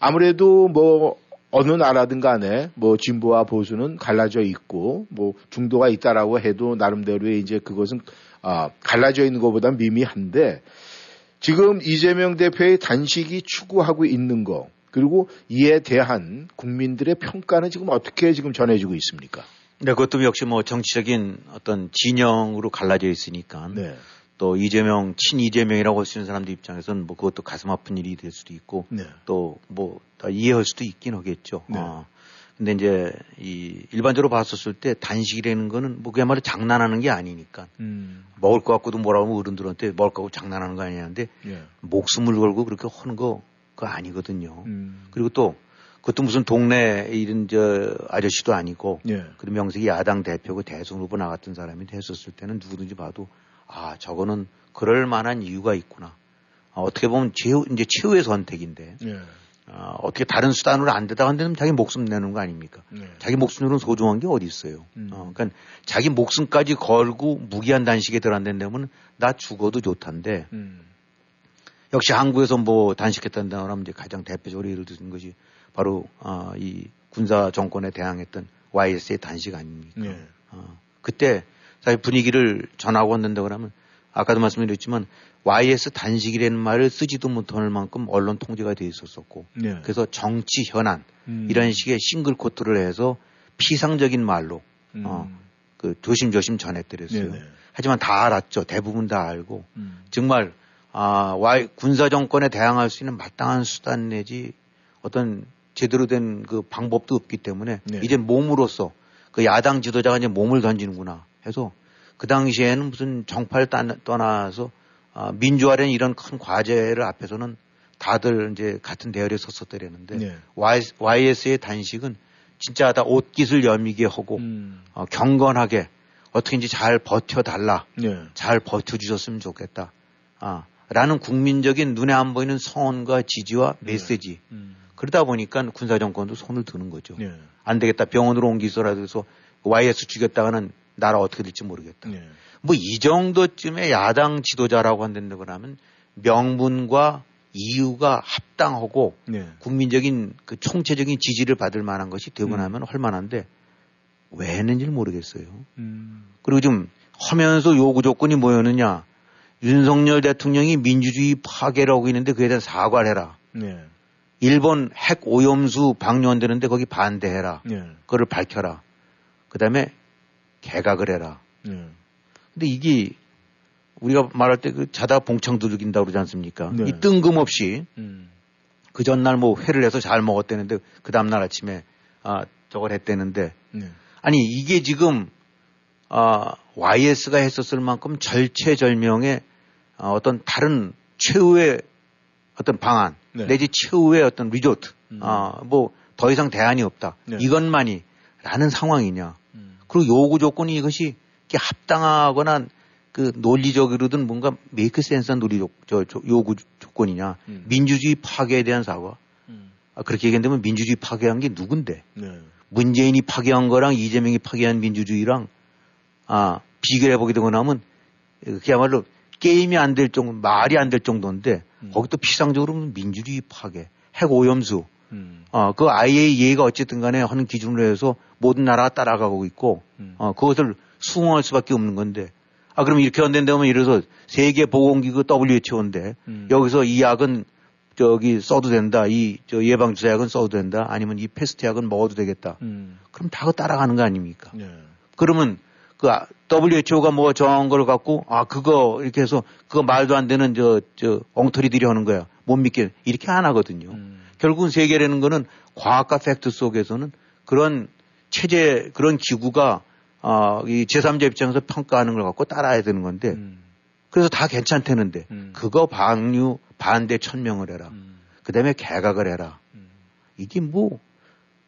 아무래도 뭐 어느 나라든 간에 뭐 진보와 보수는 갈라져 있고 뭐 중도가 있다라고 해도 나름대로의 이제 그것은 아, 갈라져 있는 것보다 미미한데 지금 이재명 대표의 단식이 추구하고 있는 거 그리고 이에 대한 국민들의 평가는 지금 어떻게 지금 전해지고 있습니까? 네, 그것도 역시 뭐 정치적인 어떤 진영으로 갈라져 있으니까 네. 또 이재명, 친 이재명이라고 할 수 있는 사람들 입장에서는 뭐 그것도 가슴 아픈 일이 될 수도 있고 네. 또뭐 이해할 수도 있긴 하겠죠. 네. 어. 근데 이제 이 일반적으로 봤었을 때 단식이라는 거는 뭐 그야말로 장난하는 게 아니니까 음. 먹을 것 갖고도 뭐라고 하면 어른들한테 먹을 거 갖고 장난하는 거 아니냐는데 예. 목숨을 걸고 그렇게 하는 거그 거 아니거든요. 음. 그리고 또 그것도 무슨 동네 이런 저 아저씨도 아니고 예. 그리고 명색이 야당 대표고 대선 후보 나갔던 사람이 됐었을 때는 누구든지 봐도 아 저거는 그럴 만한 이유가 있구나. 아, 어떻게 보면 최후 이제 최후의 선택인데 예. 아, 어떻게 다른 수단으로 안 되다 한데는 자기 목숨 내는 거 아닙니까? 예. 자기 목숨으로는 소중한 게 어디 있어요? 음. 어, 그러니까 자기 목숨까지 걸고 무기한 단식에 들어간다면 나 죽어도 좋단데 음. 역시 한국에서 뭐 단식했다는 하면 이제 가장 대표적으로 예를 드는 것이 바로 어, 이 군사 정권에 대항했던 YS의 단식 아닙니까? 네. 어, 그때 사실 분위기를 전하고 왔는데 그러면 아까도 말씀드렸지만 YS 단식이라는 말을 쓰지도 못할 만큼 언론 통제가 돼 있었었고 네. 그래서 정치 현안 음. 이런 식의 싱글 코트를 해서 피상적인 말로 음. 어, 그 조심조심 전해드렸어요. 네, 네. 하지만 다 알았죠. 대부분 다 알고 음. 정말 아, 와이, 군사 정권에 대항할 수 있는 마땅한 수단 내지 어떤 제대로 된 그 방법도 없기 때문에 네. 이제 몸으로서 그 야당 지도자가 이제 몸을 던지는구나 해서 그 당시에는 무슨 정파를 떠나서 아, 민주화라는 이런 큰 과제를 앞에서는 다들 이제 같은 대열에 섰었더랬는데 네. YS의 단식은 진짜 다 옷깃을 여미게 하고 음. 어, 경건하게 어떻게든지 잘 버텨달라. 네. 잘 버텨주셨으면 좋겠다. 아, 라는 국민적인 눈에 안 보이는 성원과 지지와 네. 메시지. 네. 음. 그러다 보니까 군사정권도 손을 드는 거죠. 네. 안 되겠다. 병원으로 옮기서라도 해서 YS 죽였다가는 나라 어떻게 될지 모르겠다. 네. 뭐이 정도쯤에 야당 지도자라고 한다고 하면 명분과 이유가 합당하고 네. 국민적인 그 총체적인 지지를 받을 만한 것이 되고 음. 나면 할만한데 왜 했는지 모르겠어요. 음. 그리고 좀 하면서 요구 조건이 뭐였느냐. 윤석열 대통령이 민주주의 파괴를 하고 있는데 그에 대한 사과를 해라. 네. 일본 핵 오염수 방류한다는데 거기 반대해라. 네. 그거를 밝혀라. 그 다음에 개각을 해라. 네. 근데 이게 우리가 말할 때 그 자다 봉창 두들긴다고 그러지 않습니까? 네. 이 뜬금없이 음. 그 전날 뭐 회를 해서 잘 먹었대는데 그 다음날 아침에 아 저걸 했대는데 네. 아니 이게 지금 아 YS가 했었을 만큼 절체절명의 아, 어떤 다른 최후의 어떤 방안 네. 내지 최후의 어떤 리조트 음. 아 뭐 더 이상 대안이 없다 네. 이것만이 라는 상황이냐 음. 그리고 요구 조건이 이것이 합당하거나 그 논리적으로든 뭔가 메이크 센스한 논리적 저, 저 요구 조건이냐 음. 민주주의 파괴에 대한 사과 음. 아, 그렇게 얘기한다면 민주주의 파괴한 게 누군데 네. 문재인이 파괴한 거랑 이재명이 파괴한 민주주의랑 아 비교해 보게 되고 나면 그야말로 게임이 안 될 정도 말이 안 될 정도인데 음. 거기 또 피상적으로 민주주의 파괴 핵 오염수 음. 어, 그 IAEA가 어쨌든 간에 하는 기준으로 해서 모든 나라가 따라가고 있고, 음. 어, 그것을 수긍할 수밖에 없는 건데, 아, 그럼 이렇게 안 된다면 이래서 세계보건기구 WHO인데, 음. 여기서 이 약은 저기 써도 된다. 이 저 예방주사약은 써도 된다. 아니면 이 패스트약은 먹어도 되겠다. 음. 그럼 다 따라가는 거 아닙니까? 네. 그러면 그 WHO가 뭐 정한 걸 갖고 아 그거 이렇게 해서 그거 말도 안 되는 저 저 엉터리들이 하는 거야. 못 믿게 이렇게 안 하거든요. 음. 결국은 세계라는 거는 과학과 팩트 속에서는 그런 체제 그런 기구가 어, 이 제3자 입장에서 평가하는 걸 갖고 따라야 되는 건데 음. 그래서 다 괜찮다는데 음. 그거 방류 반대 천명을 해라. 음. 그 다음에 개각을 해라. 음. 이게 뭐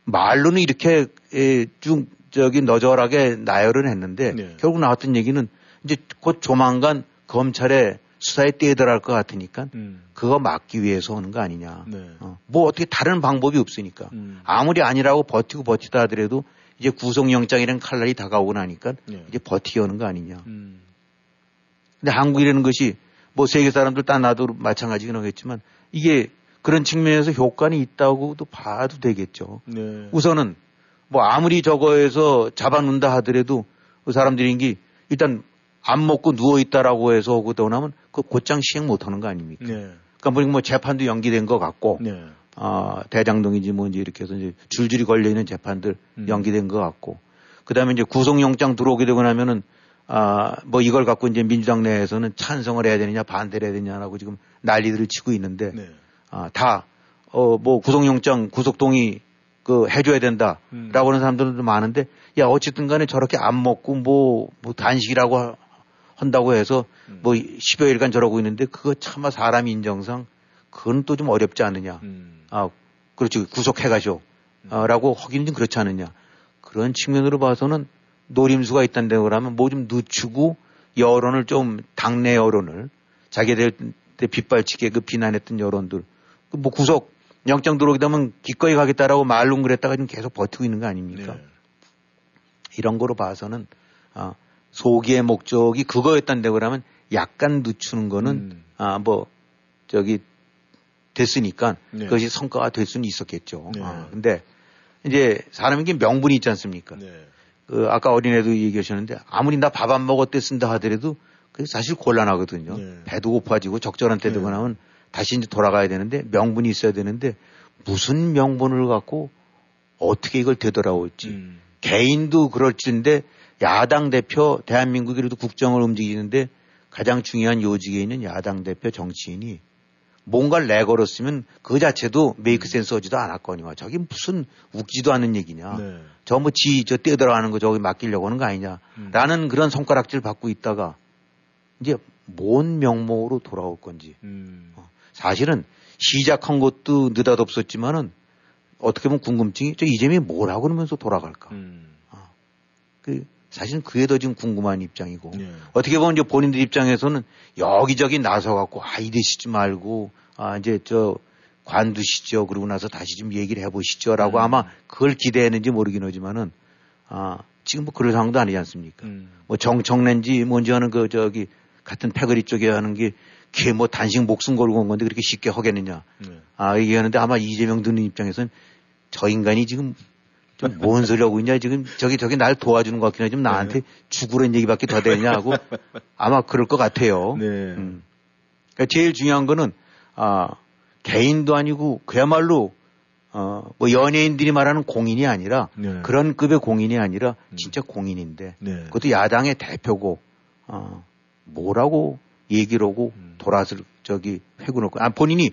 말로는 이렇게 에, 쭉 저기 너절하게 나열을 했는데 네. 결국 나왔던 얘기는 이제 곧 조만간 검찰에 수사에 떼들어갈 것 같으니까 음. 그거 막기 위해서 오는 거 아니냐. 네. 어. 뭐 어떻게 다른 방법이 없으니까 음. 아무리 아니라고 버티고 버티다 하더라도 이제 구속영장이라는 칼날이 다가오고 나니까 네. 이제 버티기 오는 거 아니냐. 음. 근데 한국이라는 것이 뭐 세계 사람들 다 나도 마찬가지긴 하겠지만 이게 그런 측면에서 효과는 있다고도 봐도 되겠죠. 네. 우선은 뭐 아무리 저거에서 잡아놓는다 하더라도 그 사람들이 게 일단 안 먹고 누워 있다라고 해서 오고 떠나면 그 곧장 시행 못 하는 거 아닙니까? 네. 그러니까 뭐 재판도 연기된 것 같고, 네. 아, 대장동인지 뭔지 이렇게 해서 이제 줄줄이 걸려있는 재판들 음. 연기된 것 같고, 그 다음에 이제 구속영장 들어오게 되고 나면은 아, 뭐 이걸 갖고 이제 민주당 내에서는 찬성을 해야 되느냐 반대를 해야 되느냐라고 지금 난리들을 치고 있는데, 네. 아, 다, 어, 뭐 구속영장 구속동의 그 해줘야 된다라고 음. 하는 사람들도 많은데, 야, 어쨌든 간에 저렇게 안 먹고 뭐, 뭐 단식이라고 한다고 해서 음. 뭐 10여일간 저러고 있는데 그거 차마 사람 인정상 그건 또 좀 어렵지 않느냐. 음. 아, 그렇죠. 구속해 가죠. 음. 아, 라고 하기는 좀 그렇지 않느냐. 그런 측면으로 봐서는 노림수가 있다는데 그러면 뭐 좀 늦추고 여론을 좀 당내 여론을 자기들 빗발치게 그 비난했던 여론들 그뭐 구속 영장 들어오게 되면 기꺼이 가겠다라고 말로 그랬다가 지금 계속 버티고 있는 거 아닙니까? 네. 이런 거로 봐서는 아, 소기의 목적이 그거였단데 그러면 약간 늦추는 거는 음. 아뭐 저기 됐으니까 네. 그것이 성과가 될 수는 있었겠죠. 네. 아, 근데 이제 사람이 게 명분이 있지 않습니까? 네. 그 아까 어린애도 얘기하셨는데 아무리 나 밥 안 먹었대 쓴다 하더라도 그게 사실 곤란하거든요. 네. 배도 고파지고 적절한 때 되고 네. 나면 다시 이제 돌아가야 되는데 명분이 있어야 되는데 무슨 명분을 갖고 어떻게 이걸 되돌아올지 음. 개인도 그럴지인데 야당 대표 대한민국이라도 국정을 움직이는데 가장 중요한 요직에 있는 야당 대표 정치인이 뭔가를 내걸었으면 그 자체도 메이크 센스 하지도 않았거니와 저게 무슨 웃기지도 않는 얘기냐. 네. 저뭐 지 저 떼들어가는 거 저기 맡기려고 하는 거 아니냐 라는 음. 그런 손가락질 받고 있다가 이제 뭔 명목으로 돌아올 건지. 음. 어, 사실은 시작한 것도 느닷없었지만은 어떻게 보면 궁금증이 저 이재명이 뭘 하고 그러면서 돌아갈까. 음. 어, 그 사실은 그게 더 지금 궁금한 입장이고 네. 어떻게 보면 이제 본인들 입장에서는 여기저기 나서 갖고 아 이러시지 말고 아 이제 저 관두시죠 그러고 나서 다시 좀 얘기를 해보시죠라고 음. 아마 그걸 기대했는지 모르긴 하지만은 아 지금 뭐 그럴 상황도 아니지 않습니까? 음. 뭐 정청낸지 뭔지 하는 그 저기 같은 패거리 쪽에 하는 게 걔뭐 단식 목숨 걸고 온 건데 그렇게 쉽게 하겠느냐. 네. 아 얘기하는데 아마 이재명 듣는 입장에서는 저 인간이 지금 뭔 소리 하고 있냐 지금 저기 저기 날 도와주는 것 같긴 하지만 나한테 네. 죽으라는 얘기밖에 더 되냐 하고 아마 그럴 것 같아요. 네. 음. 그러니까 제일 중요한 거는 아 개인도 아니고 그야말로 어, 뭐 연예인들이 말하는 공인이 아니라 네. 그런 급의 공인이 아니라 음. 진짜 공인인데 네. 그것도 야당의 대표고 어, 뭐라고 얘기를 하고 음. 돌아서 저기 회군을 아 본인이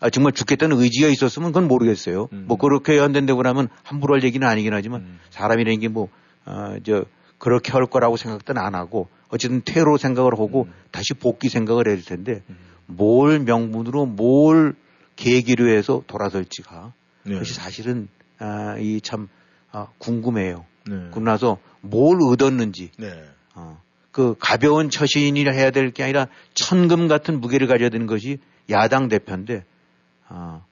아, 정말 죽겠다는 의지가 있었으면 그건 모르겠어요. 음. 뭐 그렇게 연된다고 하면 함부로 할 얘기는 아니긴 하지만 음. 사람이라는 게 뭐, 어, 저, 그렇게 할 거라고 생각도 안 하고 어쨌든 퇴로 생각을 하고 음. 다시 복귀 생각을 해야 될 텐데 음. 뭘 명분으로 뭘 계기로 해서 돌아설지가 네. 그것이 사실은 아, 이 참 아, 궁금해요. 네. 그러고 나서 뭘 얻었는지 네. 어, 그 가벼운 처신이라 해야 될 게 아니라 천금 같은 무게를 가져야 되는 것이 야당 대표인데 아,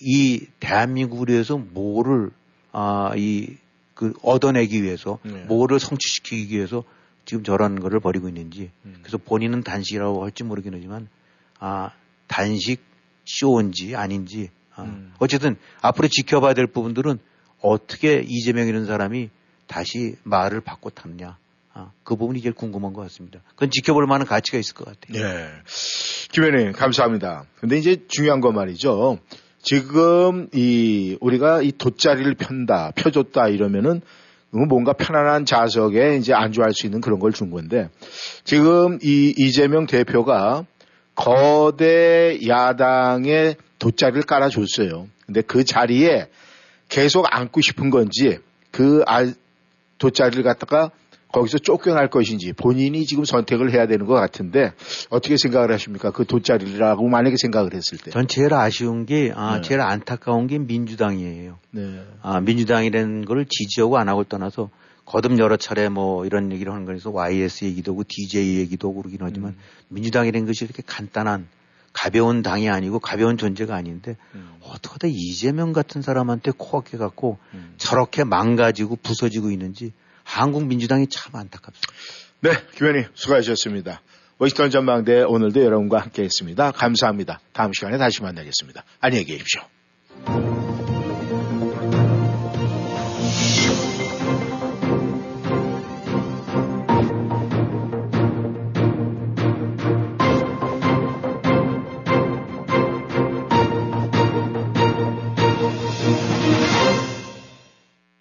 이 대한민국을 위해서 뭐를 아, 이 그 얻어내기 위해서 네. 뭐를 성취시키기 위해서 지금 저런 거를 벌이고 있는지 음. 그래서 본인은 단식이라고 할지 모르긴 하지만 아 단식 쇼인지 아닌지 아, 음. 어쨌든 앞으로 지켜봐야 될 부분들은 어떻게 이재명이라는 사람이 다시 말을 바꿔 탔냐 아, 그 부분이 제일 궁금한 것 같습니다. 그건 지켜볼 만한 가치가 있을 것 같아요. 네. 김 의원님, 감사합니다. 근데 이제 중요한 건 말이죠. 지금 이, 우리가 이 돗자리를 편다, 펴줬다 이러면은 뭔가 편안한 자석에 이제 안주할 수 있는 그런 걸 준 건데 지금 이 이재명 대표가 거대 야당의 돗자리를 깔아줬어요. 근데 그 자리에 계속 앉고 싶은 건지 그 돗자리를 갖다가 거기서 쫓겨날 것인지 본인이 지금 선택을 해야 되는 것 같은데 어떻게 생각을 하십니까? 그 돗자리라고 만약에 생각을 했을 때. 전 제일 아쉬운 게, 아, 네. 제일 안타까운 게 민주당이에요. 네. 아, 민주당이라는 걸 지지하고 안 하고 떠나서 거듭 여러 차례 뭐 이런 얘기를 하는 거에서 YS 얘기도 하고 DJ 얘기도 하고 그러긴 하지만 음. 민주당이라는 것이 이렇게 간단한 가벼운 당이 아니고 가벼운 존재가 아닌데 음. 어떻게 이재명 같은 사람한테 코앞에 갖고 음. 저렇게 망가지고 부서지고 있는지 한국 민주당이 참 안타깝습니다. 네, 교원님 수고하셨습니다. 워싱턴 전망대 오늘도 여러분과 함께 했습니다. 감사합니다. 다음 시간에 다시 만나겠습니다. 안녕히 계십시오.